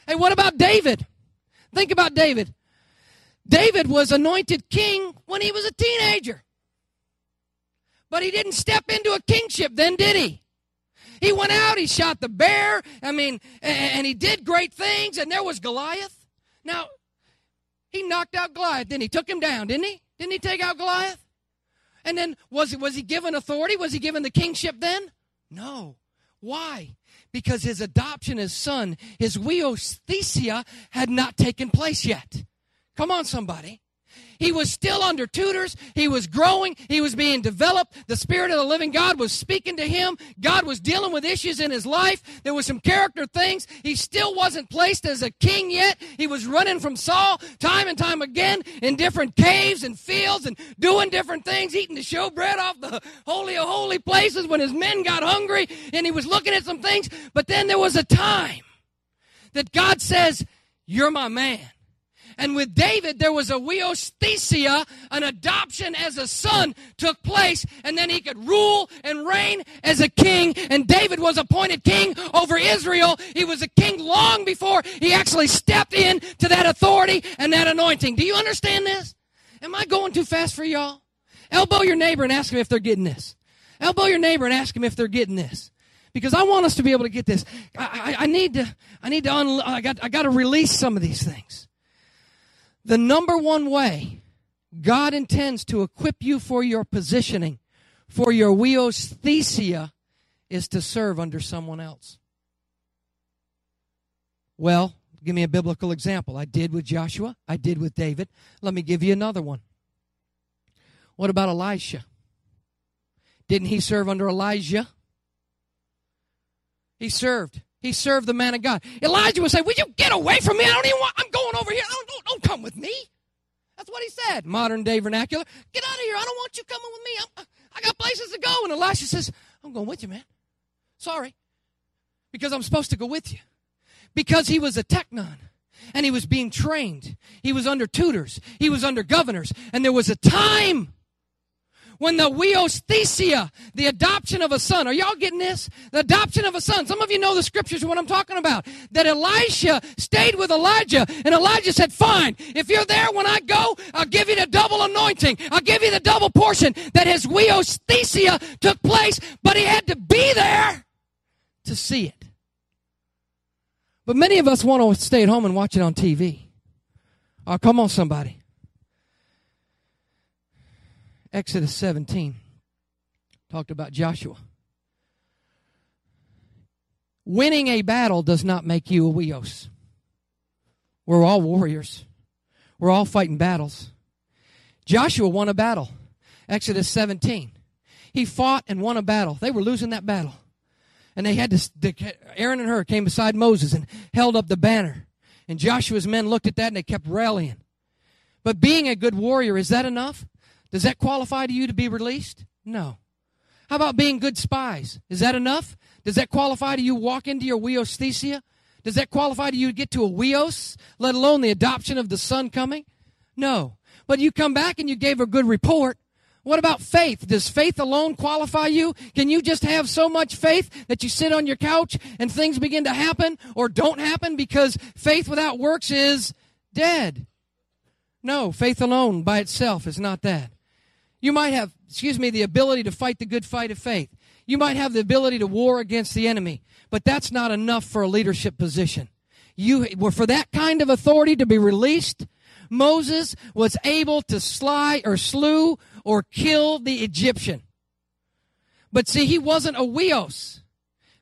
Hey, what about David? Think about David. David was anointed king when he was a teenager. But he didn't step into a kingship then, did he? He went out, he shot the bear, I mean, and he did great things, and there was Goliath. Now, he knocked out Goliath, then he took him down, didn't he? Didn't he take out Goliath? And then was he, was he given authority? Was he given the kingship then? No. Why? Because his adoption as son, his huiosthesia, had not taken place yet. Come on, somebody. He was still under tutors. He was growing. He was being developed. The Spirit of the living God was speaking to him. God was dealing with issues in his life. There was some character things. He still wasn't placed as a king yet. He was running from Saul time and time again in different caves and fields and doing different things, eating the showbread off the holy of holy places when his men got hungry and he was looking at some things. But then there was a time that God says, You're my man. And with David, there was a huiosthesia, an adoption as a son took place, and then he could rule and reign as a king. And David was appointed king over Israel. He was a king long before he actually stepped in to that authority and that anointing. Do you understand this? Am I going too fast for y'all? Elbow your neighbor and ask him if they're getting this. Elbow your neighbor and ask him if they're getting this because I want us to be able to get this. I, I, I need to, I need to, un, I got, I got to release some of these things. The number one way God intends to equip you for your positioning, for your huiosthesia, is to serve under someone else. Well, give me a biblical example. I did with Joshua, I did with David. Let me give you another one. What about Elisha? Didn't he serve under Elijah? He served. He served the man of God. Elijah would say, Will you get away from me? I don't even want, I'm going over here. Don't, don't, don't come with me. That's what he said, modern day vernacular. Get out of here. I don't want you coming with me. I'm, I got places to go. And Elisha says, I'm going with you, man. Sorry. Because I'm supposed to go with you. Because he was a teknon and he was being trained. He was under tutors. He was under governors. And there was a time when the huiosthesia, the adoption of a son, are y'all getting this? The adoption of a son. Some of you know the scriptures, what I'm talking about. That Elisha stayed with Elijah, and Elijah said, Fine, if you're there when I go, I'll give you the double anointing. I'll give you the double portion. That his huiosthesia took place, but he had to be there to see it. But many of us want to stay at home and watch it on TV. Oh, come on, somebody. Exodus 17 talked about Joshua. Winning a battle does not make you a huios. We're all warriors. We're all fighting battles. Joshua won a battle. Exodus 17. He fought and won a battle. They were losing that battle. And they had to, Aaron and Hur came beside Moses and held up the banner. And Joshua's men looked at that and they kept rallying. But being a good warrior, is that enough? Does that qualify to you to be released? No. How about being good spies? Is that enough? Does that qualify to you walk into your huiosthesia? Does that qualify to you to get to a huios, let alone the adoption of the son coming? No. But you come back and you gave a good report. What about faith? Does faith alone qualify you? Can you just have so much faith that you sit on your couch and things begin to happen or don't happen because faith without works is dead? No, faith alone by itself is not that. You might have, excuse me, the ability to fight the good fight of faith. You might have the ability to war against the enemy, but that's not enough for a leadership position. You were for that kind of authority to be released. Moses was able to sly or slew or kill the Egyptian. But see, he wasn't a huios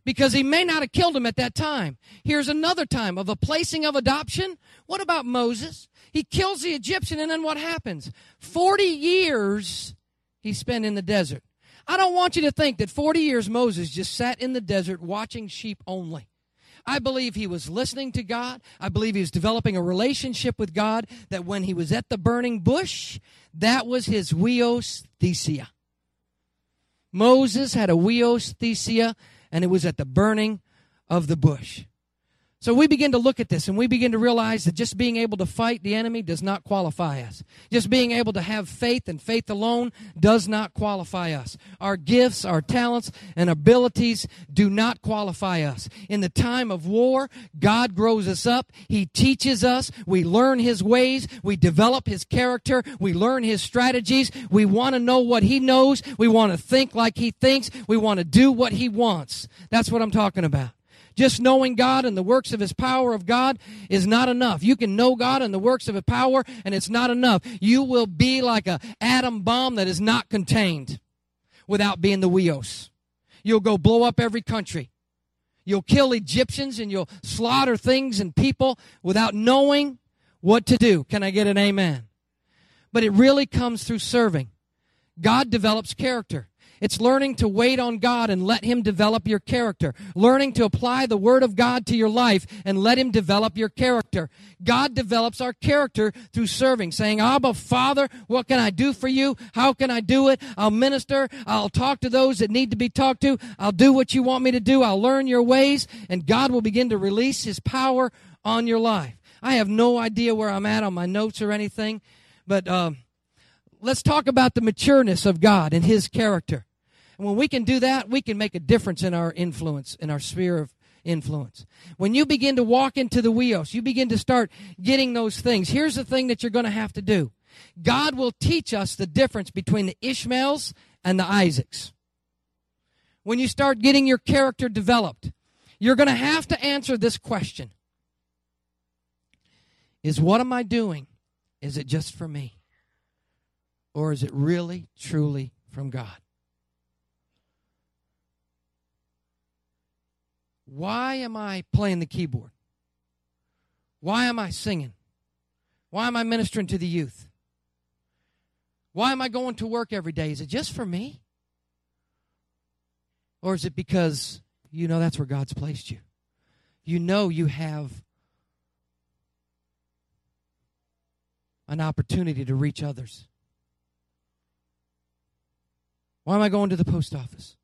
because he may not have killed him at that time. Here's another time of a placing of adoption. What about Moses? He kills the Egyptian, and then what happens? 40 years he spent in the desert. I don't want you to think that 40 years Moses just sat in the desert watching sheep only. I believe he was listening to God. I believe he was developing a relationship with God that when he was at the burning bush, that was his huios thesia. Moses had a huios thesia, and it was at the burning of the bush. So we begin to look at this and we begin to realize that just being able to fight the enemy does not qualify us. Just being able to have faith and faith alone does not qualify us. Our gifts, our talents, and abilities do not qualify us. In the time of war, God grows us up. He teaches us. We learn His ways. We develop His character. We learn His strategies. We want to know what He knows. We want to think like He thinks. We want to do what He wants. That's what I'm talking about. Just knowing God and the works of His power of God is not enough. You can know God and the works of His power, and it's not enough. You will be like a atom bomb that is not contained without being the huios. You'll go blow up every country. You'll kill Egyptians and you'll slaughter things and people without knowing what to do. Can I get an amen? But it really comes through serving. God develops character. It's learning to wait on God and let Him develop your character. Learning to apply the Word of God to your life and let Him develop your character. God develops our character through serving, saying, Abba, Father, what can I do for you? How can I do it? I'll minister. I'll talk to those that need to be talked to. I'll do what you want me to do. I'll learn your ways, and God will begin to release His power on your life. I have no idea where I'm at on my notes or anything, but uh, let's talk about the matureness of God and His character. And when we can do that, we can make a difference in our influence, in our sphere of influence. When you begin to walk into the wheels, you begin to start getting those things. Here's the thing that you're going to have to do God will teach us the difference between the Ishmaels and the Isaacs. When you start getting your character developed, you're going to have to answer this question Is what am I doing? Is it just for me? Or is it really, truly from God? Why am I playing the keyboard? Why am I singing? Why am I ministering to the youth? Why am I going to work every day? Is it just for me? Or is it because you know that's where God's placed you? You know you have an opportunity to reach others. Why am I going to the post office?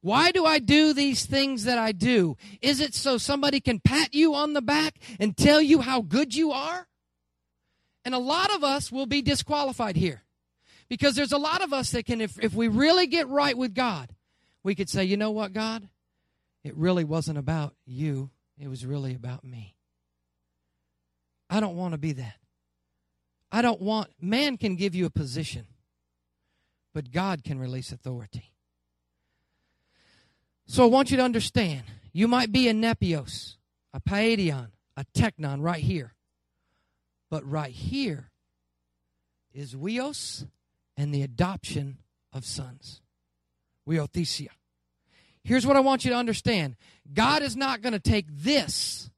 Why do I do these things that I do? Is it so somebody can pat you on the back and tell you how good you are? And a lot of us will be disqualified here because there's a lot of us that can, if, if we really get right with God, we could say, you know what, God? It really wasn't about you, it was really about me. I don't want to be that. I don't want, man can give you a position, but God can release authority. So I want you to understand you might be a nepios, a paidion, a teknon right here. But right here is huios and the adoption of sons. Huiothesia. Here's what I want you to understand God is not going to take this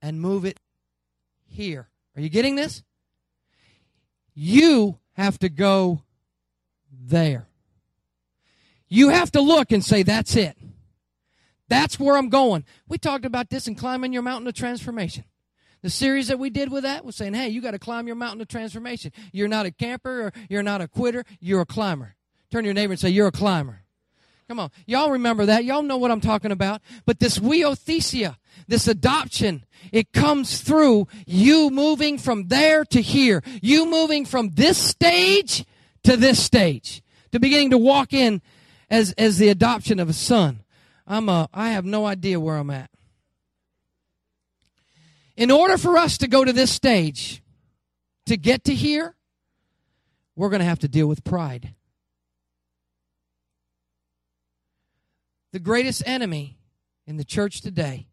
and move it here. Are you getting this? You have to go there. You have to look and say, that's it. That's where I'm going. We talked about this in Climbing Your Mountain of Transformation. The series that we did with that was saying, hey, you got to climb your mountain of transformation. You're not a camper or you're not a quitter, you're a climber. Turn to your neighbor and say, you're a climber. Come on. Y'all remember that. Y'all know what I'm talking about. But this huiothesia, this adoption, it comes through you moving from there to here. You moving from this stage to this stage. To beginning to walk in as, as the adoption of a son. I'm a, I have no idea where I'm at. In order for us to go to this stage, to get to here, we're going to have to deal with pride. The greatest enemy in the church today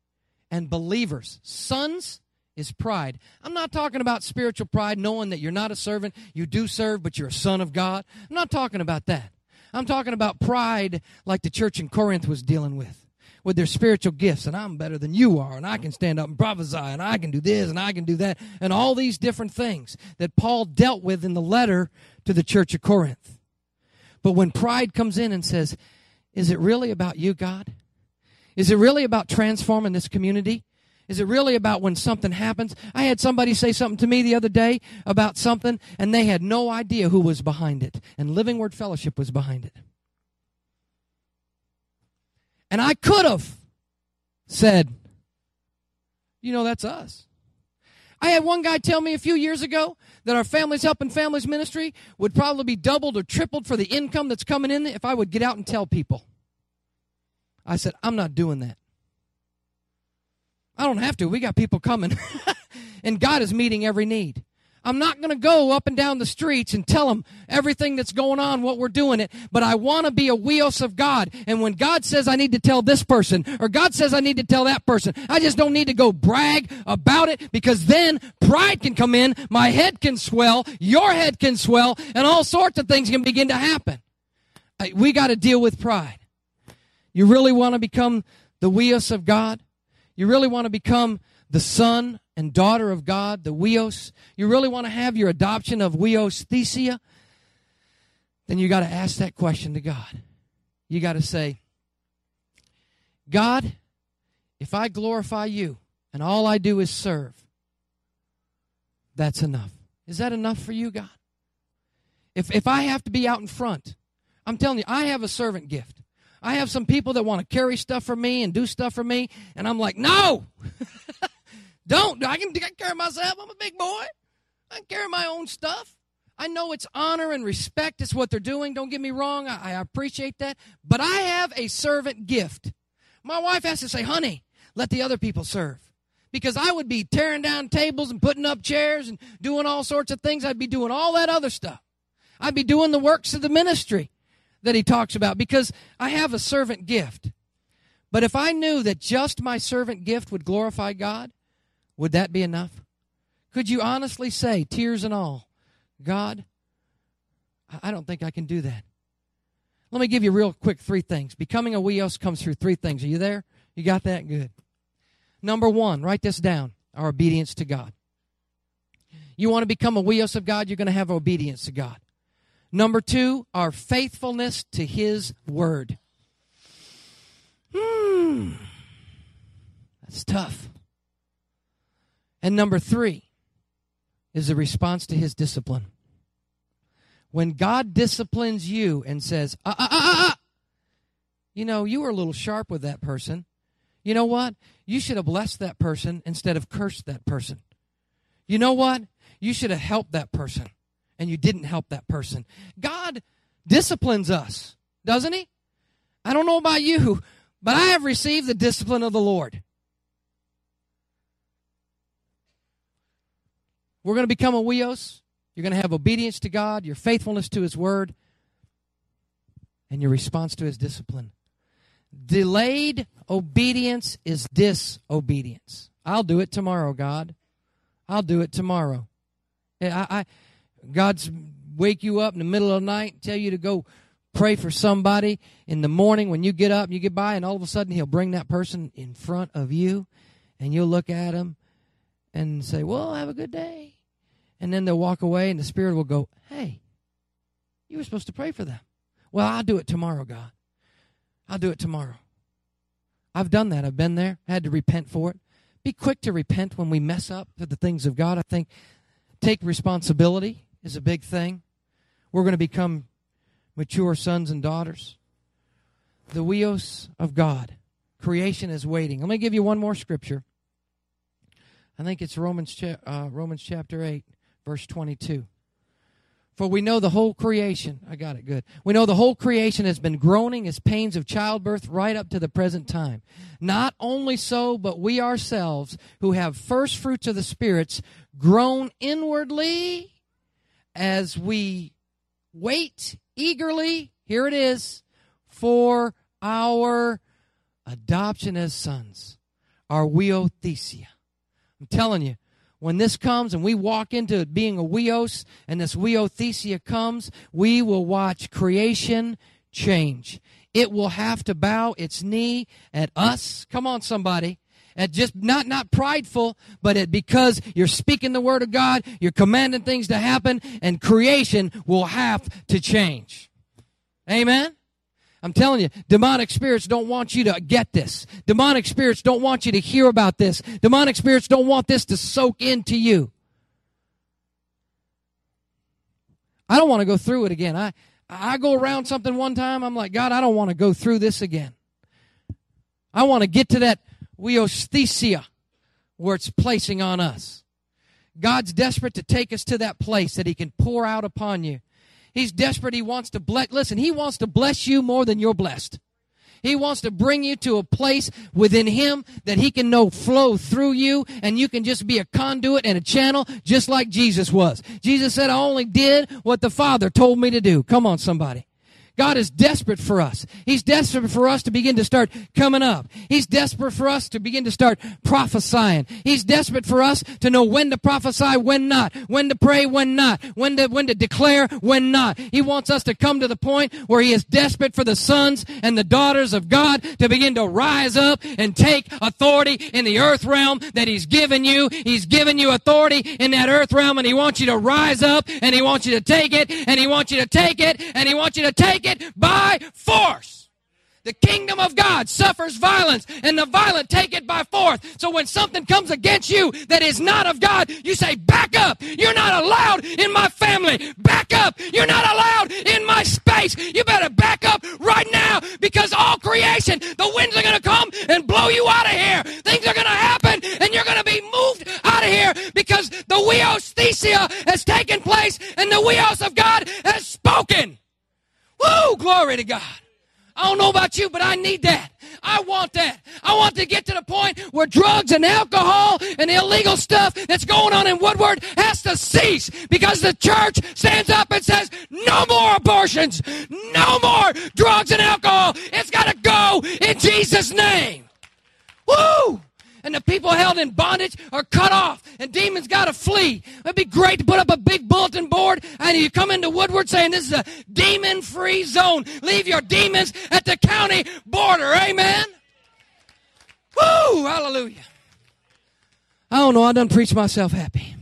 and believers, sons, is pride. I'm not talking about spiritual pride, knowing that you're not a servant, you do serve, but you're a son of God. I'm not talking about that. I'm talking about pride like the church in Corinth was dealing with. with their spiritual gifts, and I'm better than you are, and I can stand up and prophesy, and I can do this, and I can do that, and all these different things that Paul dealt with in the letter to the church of Corinth. But when pride comes in and says, Is it really about you, God? Is it really about transforming this community? Is it really about when something happens? I had somebody say something to me the other day about something, and they had no idea who was behind it. And Living Word Fellowship was behind it. And I could have said, You know, that's us. I had one guy tell me a few years ago that our Families Helping Families ministry would probably be doubled or tripled for the income that's coming in if I would get out and tell people. I said, I'm not doing that. I don't have to. We got people coming. (laughs) and God is meeting every need. I'm not going to go up and down the streets and tell them everything that's going on, what we're doing it, but I want to be a huios of God. And when God says I need to tell this person, or God says I need to tell that person, I just don't need to go brag about it because then pride can come in, my head can swell, your head can swell, and all sorts of things can begin to happen. We got to deal with pride. You really want to become the huios of God? You really want to become the son and daughter of God, the huios. You really want to have your adoption of huios thesia? Then you got to ask that question to God. You got to say, God, if I glorify you and all I do is serve, that's enough. Is that enough for you, God? If, if I have to be out in front, I'm telling you, I have a servant gift. I have some people that want to carry stuff for me and do stuff for me, and I'm like, no, (laughs) don't. I can take care of myself. I'm a big boy. I can carry my own stuff. I know it's honor and respect. It's what they're doing. Don't get me wrong. I, I appreciate that. But I have a servant gift. My wife has to say, honey, let the other people serve. Because I would be tearing down tables and putting up chairs and doing all sorts of things. I'd be doing all that other stuff. I'd be doing the works of the ministry that he talks about because I have a servant gift. But if I knew that just my servant gift would glorify God, would that be enough? Could you honestly say, tears and all, God, I don't think I can do that. Let me give you real quick three things. Becoming a huios comes through three things. Are you there? You got that? Good. Number one, write this down our obedience to God. You want to become a huios of God, you're going to have obedience to God. Number two, our faithfulness to His Word. Hmm. That's tough. And number three is a response to His discipline. When God disciplines you and says, ah, ah, ah, ah, you know, you were a little sharp with that person. You know what? You should have blessed that person instead of cursed that person. You know what? You should have helped that person and you didn't help that person. God disciplines us, doesn't He? I don't know about you, but I have received the discipline of the Lord. We're going to become a huios. You're going to have obedience to God, your faithfulness to His Word, and your response to His discipline. Delayed obedience is disobedience. I'll do it tomorrow, God. I'll do it tomorrow. I, I, God's wake you up in the middle of the night, tell you to go pray for somebody in the morning when you get up and you get by, and all of a sudden He'll bring that person in front of you, and you'll look at him and say, Well, have a good day. And then they'll walk away, and the Spirit will go, Hey, you were supposed to pray for them. Well, I'll do it tomorrow, God. I'll do it tomorrow. I've done that. I've been there. I had to repent for it. Be quick to repent when we mess up to the things of God. I think take responsibility is a big thing. We're going to become mature sons and daughters. The huios of God. Creation is waiting. Let me give you one more scripture. I think it's Romans, uh, Romans chapter 8, verse 22. For we know the whole creation, I got it good. We know the whole creation has been groaning as pains of childbirth right up to the present time. Not only so, but we ourselves, who have first fruits of the spirits, groan inwardly as we wait eagerly, here it is, for our adoption as sons, our huiothesia. I'm telling you, when this comes and we walk into it being a huios and this huiothesia comes, we will watch creation change. it will have to bow its knee at us. Come on, somebody. At just not not prideful, but it, because you're speaking the word of God, you're commanding things to happen, and creation will have to change. Amen. I'm telling you, demonic spirits don't want you to get this. Demonic spirits don't want you to hear about this. Demonic spirits don't want this to soak into you. I don't want to go through it again. I, I go around something one time, I'm like, God, I don't want to go through this again. I want to get to that huiosthesia where it's placing on us. God's desperate to take us to that place that He can pour out upon you. He's desperate. He wants to bless. Listen, He wants to bless you more than you're blessed. He wants to bring you to a place within Him that He can know flow through you and you can just be a conduit and a channel just like Jesus was. Jesus said, I only did what the Father told me to do. Come on, somebody. God is desperate for us. He's desperate for us to begin to start coming up. He's desperate for us to begin to start prophesying. He's desperate for us to know when to prophesy, when not, when to pray, when not, when to, when to declare, when not. He wants us to come to the point where he is desperate for the sons and the daughters of God to begin to rise up and take authority in the earth realm that he's given you. He's given you authority in that earth realm and he wants you to rise up and he wants you to take it and he wants you to take it and he wants you to take take it by force. The kingdom of God suffers violence, and the violent take it by force. So when something comes against you that is not of God, you say, Back up! You're not allowed in my family! Back up! You're not allowed in my space! You better back up right now because all creation, the winds are going to come and blow you out of here. Things are going to happen, and you're going to be moved out of here because the huiosthesia has taken place, and the huios of God has spoken. Woo! Glory to God. I don't know about you, but I need that. I want that. I want to get to the point where drugs and alcohol and illegal stuff that's going on in Woodward has to cease because the church stands up and says, no more abortions, no more drugs and alcohol. It's got to go in Jesus' name. Woo! And the people held in bondage are cut off and demons got to flee. It'd be great to put up a big bulletin board and you come into Woodward saying this is a demon free zone. Leave your demons at the county border. Amen. Woo! Hallelujah. I don't know. I done preached myself happy.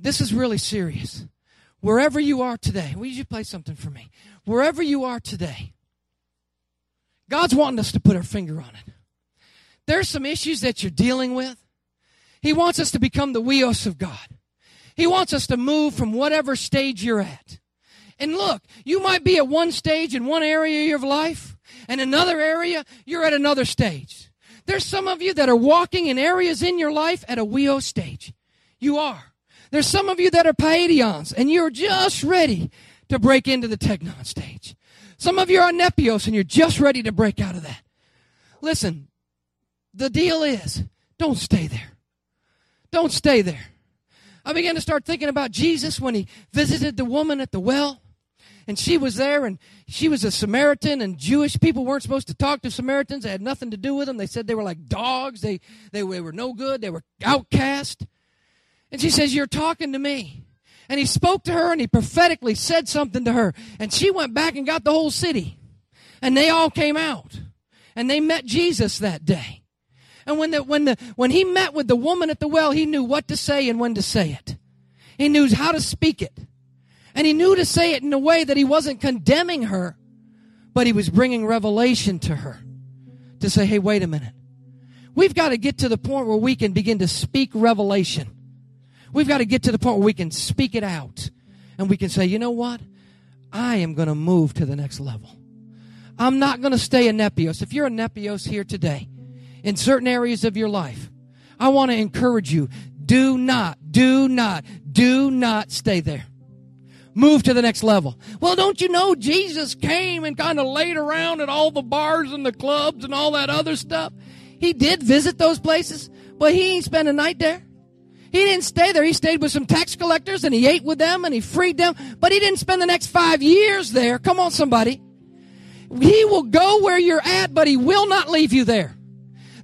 This is really serious. Wherever you are today, will you play something for me? Wherever you are today, God's wanting us to put our finger on it. There's some issues that you're dealing with. He wants us to become the huios of God. He wants us to move from whatever stage you're at. And look, you might be at one stage in one area of your life, and another area, you're at another stage. There's some of you that are walking in areas in your life at a weo stage. You are. There's some of you that are paidions, and you're just ready to break into the teknon stage. Some of you are nepios, and you're just ready to break out of that. Listen, the deal is don't stay there. Don't stay there. I began to start thinking about Jesus when he visited the woman at the well. And she was there, and she was a Samaritan, and Jewish people weren't supposed to talk to Samaritans. They had nothing to do with them. They said they were like dogs. They, they, they were no good. They were outcast. And she says, You're talking to me. And he spoke to her, and he prophetically said something to her. And she went back and got the whole city. And they all came out. And they met Jesus that day. And when the, when the, when he met with the woman at the well, he knew what to say and when to say it. He knew how to speak it. And he knew to say it in a way that he wasn't condemning her, but he was bringing revelation to her to say, hey, wait a minute. We've got to get to the point where we can begin to speak revelation. We've got to get to the point where we can speak it out. And we can say, you know what? I am going to move to the next level. I'm not going to stay a Nepios. If you're a Nepios here today, in certain areas of your life, I want to encourage you do not, do not, do not stay there. Move to the next level. Well, don't you know Jesus came and kind of laid around at all the bars and the clubs and all that other stuff? He did visit those places, but he ain't spent a night there. He didn't stay there. He stayed with some tax collectors and he ate with them and he freed them, but he didn't spend the next five years there. Come on, somebody. He will go where you're at, but he will not leave you there.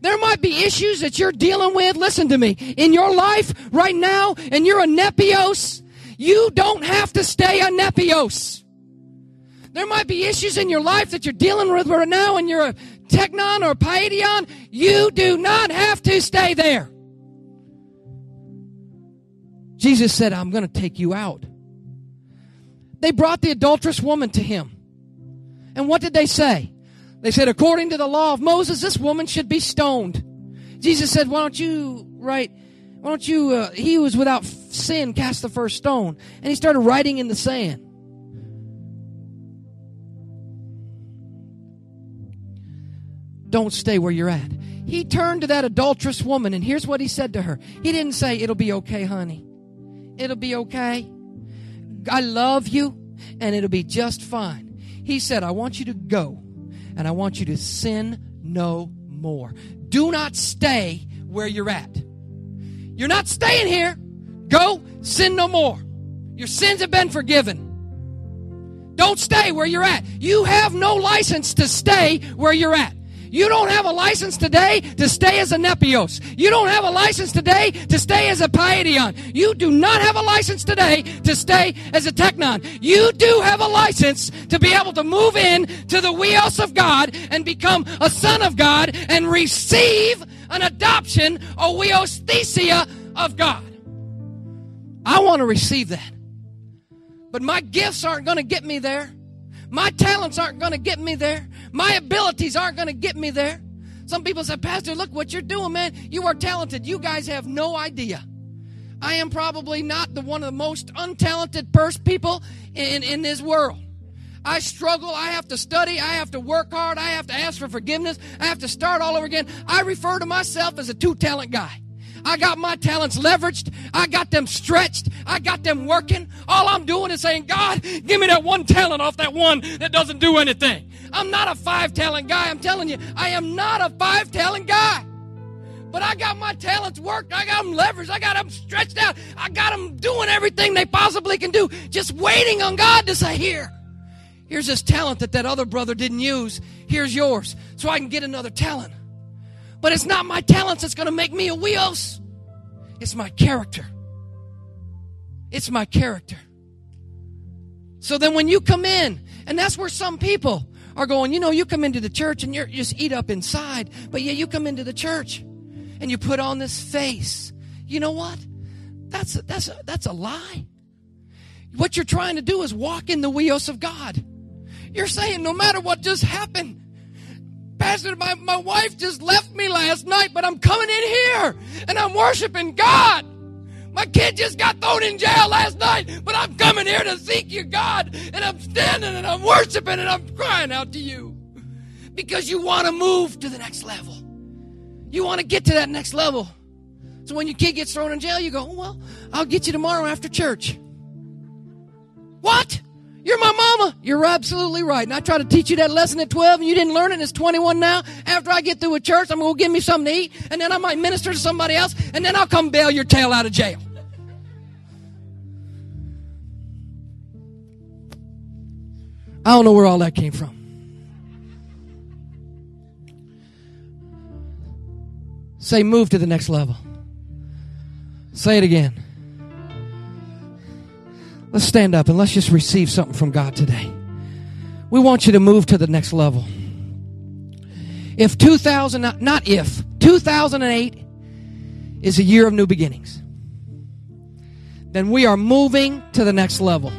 There might be issues that you're dealing with. Listen to me. In your life right now, and you're a nepios, you don't have to stay a nepios. There might be issues in your life that you're dealing with right now, and you're a teknon or a paidion. You do not have to stay there. Jesus said, I'm going to take you out. They brought the adulterous woman to him. And what did they say? They said, according to the law of Moses, this woman should be stoned. Jesus said, why don't you write, why don't you, uh, he was without sin cast the first stone. And he started writing in the sand. Don't stay where you're at. He turned to that adulterous woman, and here's what he said to her. He didn't say, It'll be okay, honey. It'll be okay. I love you, and it'll be just fine. He said, I want you to go, and I want you to sin no more. Do not stay where you're at. You're not staying here. Go, sin no more. Your sins have been forgiven. Don't stay where you're at. You have no license to stay where you're at. You don't have a license today to stay as a Nepios. You don't have a license today to stay as a Paidion. You do not have a license today to stay as a Teknon. You do have a license to be able to move in to the Huios of God and become a son of God and receive an adoption, a Huiosthesia of God. I want to receive that. But my gifts aren't going to get me there. My talents aren't going to get me there. My abilities aren't going to get me there. Some people say, Pastor, look what you're doing, man. You are talented. You guys have no idea. I am probably not the one of the most untalented person people in, in this world. I struggle. I have to study. I have to work hard. I have to ask for forgiveness. I have to start all over again. I refer to myself as a two talent guy. I got my talents leveraged. I got them stretched. I got them working. All I'm doing is saying, God, give me that one talent off that one that doesn't do anything. I'm not a five talent guy. I'm telling you, I am not a five talent guy. But I got my talents worked. I got them leveraged. I got them stretched out. I got them doing everything they possibly can do. Just waiting on God to say, here, here's this talent that that other brother didn't use. Here's yours. So I can get another talent. But it's not my talents that's going to make me a Huios. It's my character. It's my character. So then when you come in, and that's where some people are going, you know, you come into the church and you're you just eat up inside, but yeah, you come into the church and you put on this face. You know what? That's a, that's a, that's a lie. What you're trying to do is walk in the huios of God. You're saying no matter what just happened, Pastor, my, my wife just left me last night, but I'm coming in here and I'm worshiping God. My kid just got thrown in jail last night, but I'm coming here to seek you, God. And I'm standing and I'm worshiping and I'm crying out to you because you want to move to the next level. You want to get to that next level. So when your kid gets thrown in jail, you go, oh, well, I'll get you tomorrow after church. What? You're my mama. You're absolutely right. And I try to teach you that lesson at 12 and you didn't learn it. It's 21 now. After I get through with church, I'm going to give me something to eat and then I might minister to somebody else and then I'll come bail your tail out of jail. I don't know where all that came from. Say, move to the next level. Say it again. Let's stand up and let's just receive something from God today. We want you to move to the next level. If 2000, not if, 2008 is a year of new beginnings, then we are moving to the next level.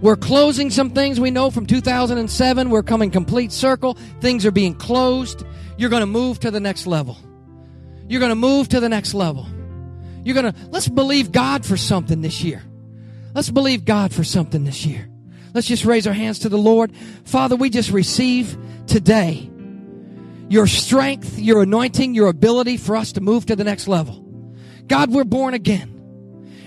We're closing some things we know from 2007. We're coming complete circle. Things are being closed. You're going to move to the next level. You're going to move to the next level. You're going to, let's believe God for something this year. Let's believe God for something this year. Let's just raise our hands to the Lord. Father, we just receive today your strength, your anointing, your ability for us to move to the next level. God, we're born again.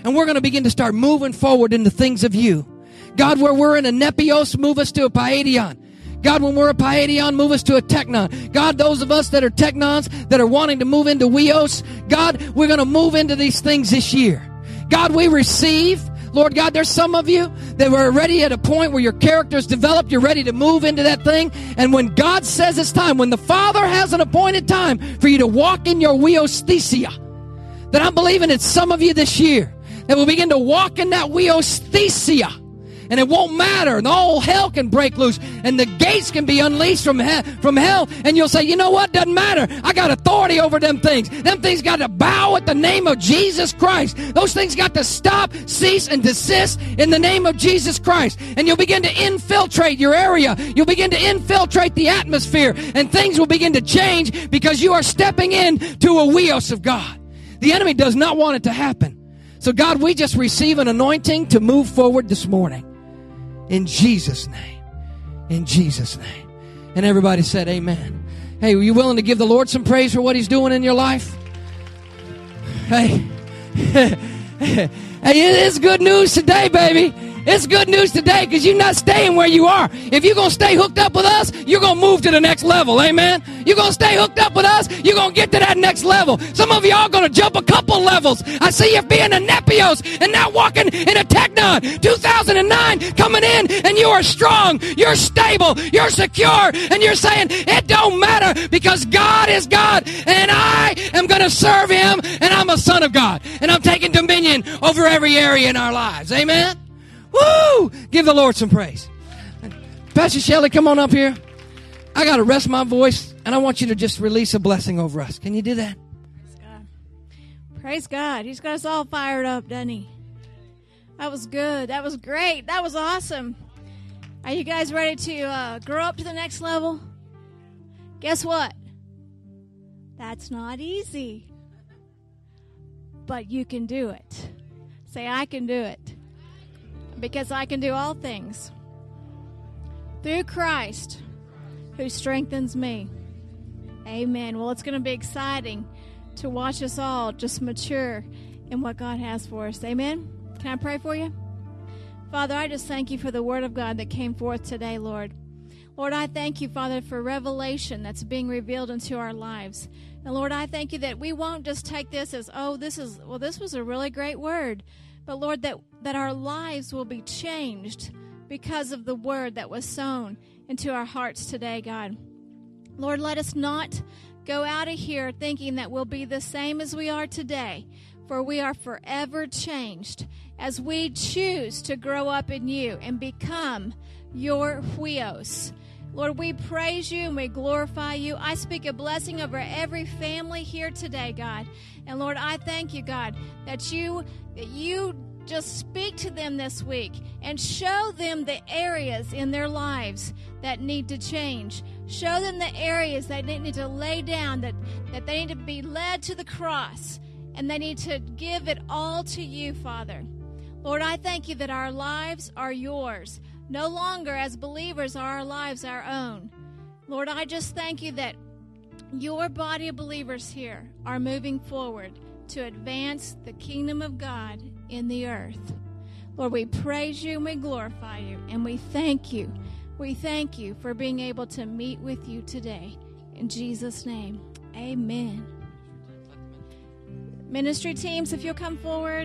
And we're going to begin to start moving forward into things of you. God, where we're in a nepios, move us to a paidion. God, when we're a paidion, move us to a teknon. God, those of us that are teknons, that are wanting to move into huios, God, we're going to move into these things this year. God, we receive Lord God, there's some of you that were already at a point where your character's developed. You're ready to move into that thing. And when God says it's time, when the Father has an appointed time for you to walk in your huiosthesia, that I'm believing it's some of you this year that will begin to walk in that huiosthesia. And it won't matter. And all hell can break loose, and the gates can be unleashed from hell, from hell. And you'll say, you know what? Doesn't matter. I got authority over them things. Them things got to bow at the name of Jesus Christ. Those things got to stop, cease, and desist in the name of Jesus Christ. And you'll begin to infiltrate your area. You'll begin to infiltrate the atmosphere, and things will begin to change because you are stepping in to a huios of God. The enemy does not want it to happen. So, God, we just receive an anointing to move forward this morning. In Jesus' name. In Jesus' name. And everybody said, Amen. Hey, are you willing to give the Lord some praise for what He's doing in your life? Hey. (laughs) hey, it is good news today, baby. It's good news today because you're not staying where you are. If you're going to stay hooked up with us, you're going to move to the next level. Amen. You're going to stay hooked up with us, you're going to get to that next level. Some of you are going to jump a couple levels. I see you being a Nepios and now walking in a Teknon. 2009 coming in and you are strong, you're stable, you're secure, and you're saying, it don't matter because God is God and I am going to serve Him and I'm a son of God and I'm taking dominion over every area in our lives. Amen. Woo! Give the Lord some praise. Pastor Shelley, come on up here. I got to rest my voice, and I want you to just release a blessing over us. Can you do that? Praise God. Praise God. He's got us all fired up, doesn't he? That was good. That was great. That was awesome. Are you guys ready to uh, grow up to the next level? Guess what? That's not easy. But you can do it. Say, I can do it because I can do all things through Christ who strengthens me. Amen. Well, it's going to be exciting to watch us all just mature in what God has for us. Amen. Can I pray for you? Father, I just thank you for the word of God that came forth today, Lord. Lord, I thank you, Father, for revelation that's being revealed into our lives. And Lord, I thank you that we won't just take this as, oh, this is, well, this was a really great word. But Lord, that, that our lives will be changed because of the word that was sown into our hearts today, God. Lord, let us not go out of here thinking that we'll be the same as we are today, for we are forever changed as we choose to grow up in you and become your huios. Lord, we praise you and we glorify you. I speak a blessing over every family here today, God. And Lord, I thank you, God, that you that you just speak to them this week and show them the areas in their lives that need to change. Show them the areas that they need to lay down, that, that they need to be led to the cross, and they need to give it all to you, Father. Lord, I thank you that our lives are yours. No longer, as believers, are our lives our own. Lord, I just thank you that your body of believers here are moving forward to advance the kingdom of God in the earth. Lord, we praise you and we glorify you and we thank you. We thank you for being able to meet with you today. In Jesus' name, amen. Ministry teams, if you'll come forward.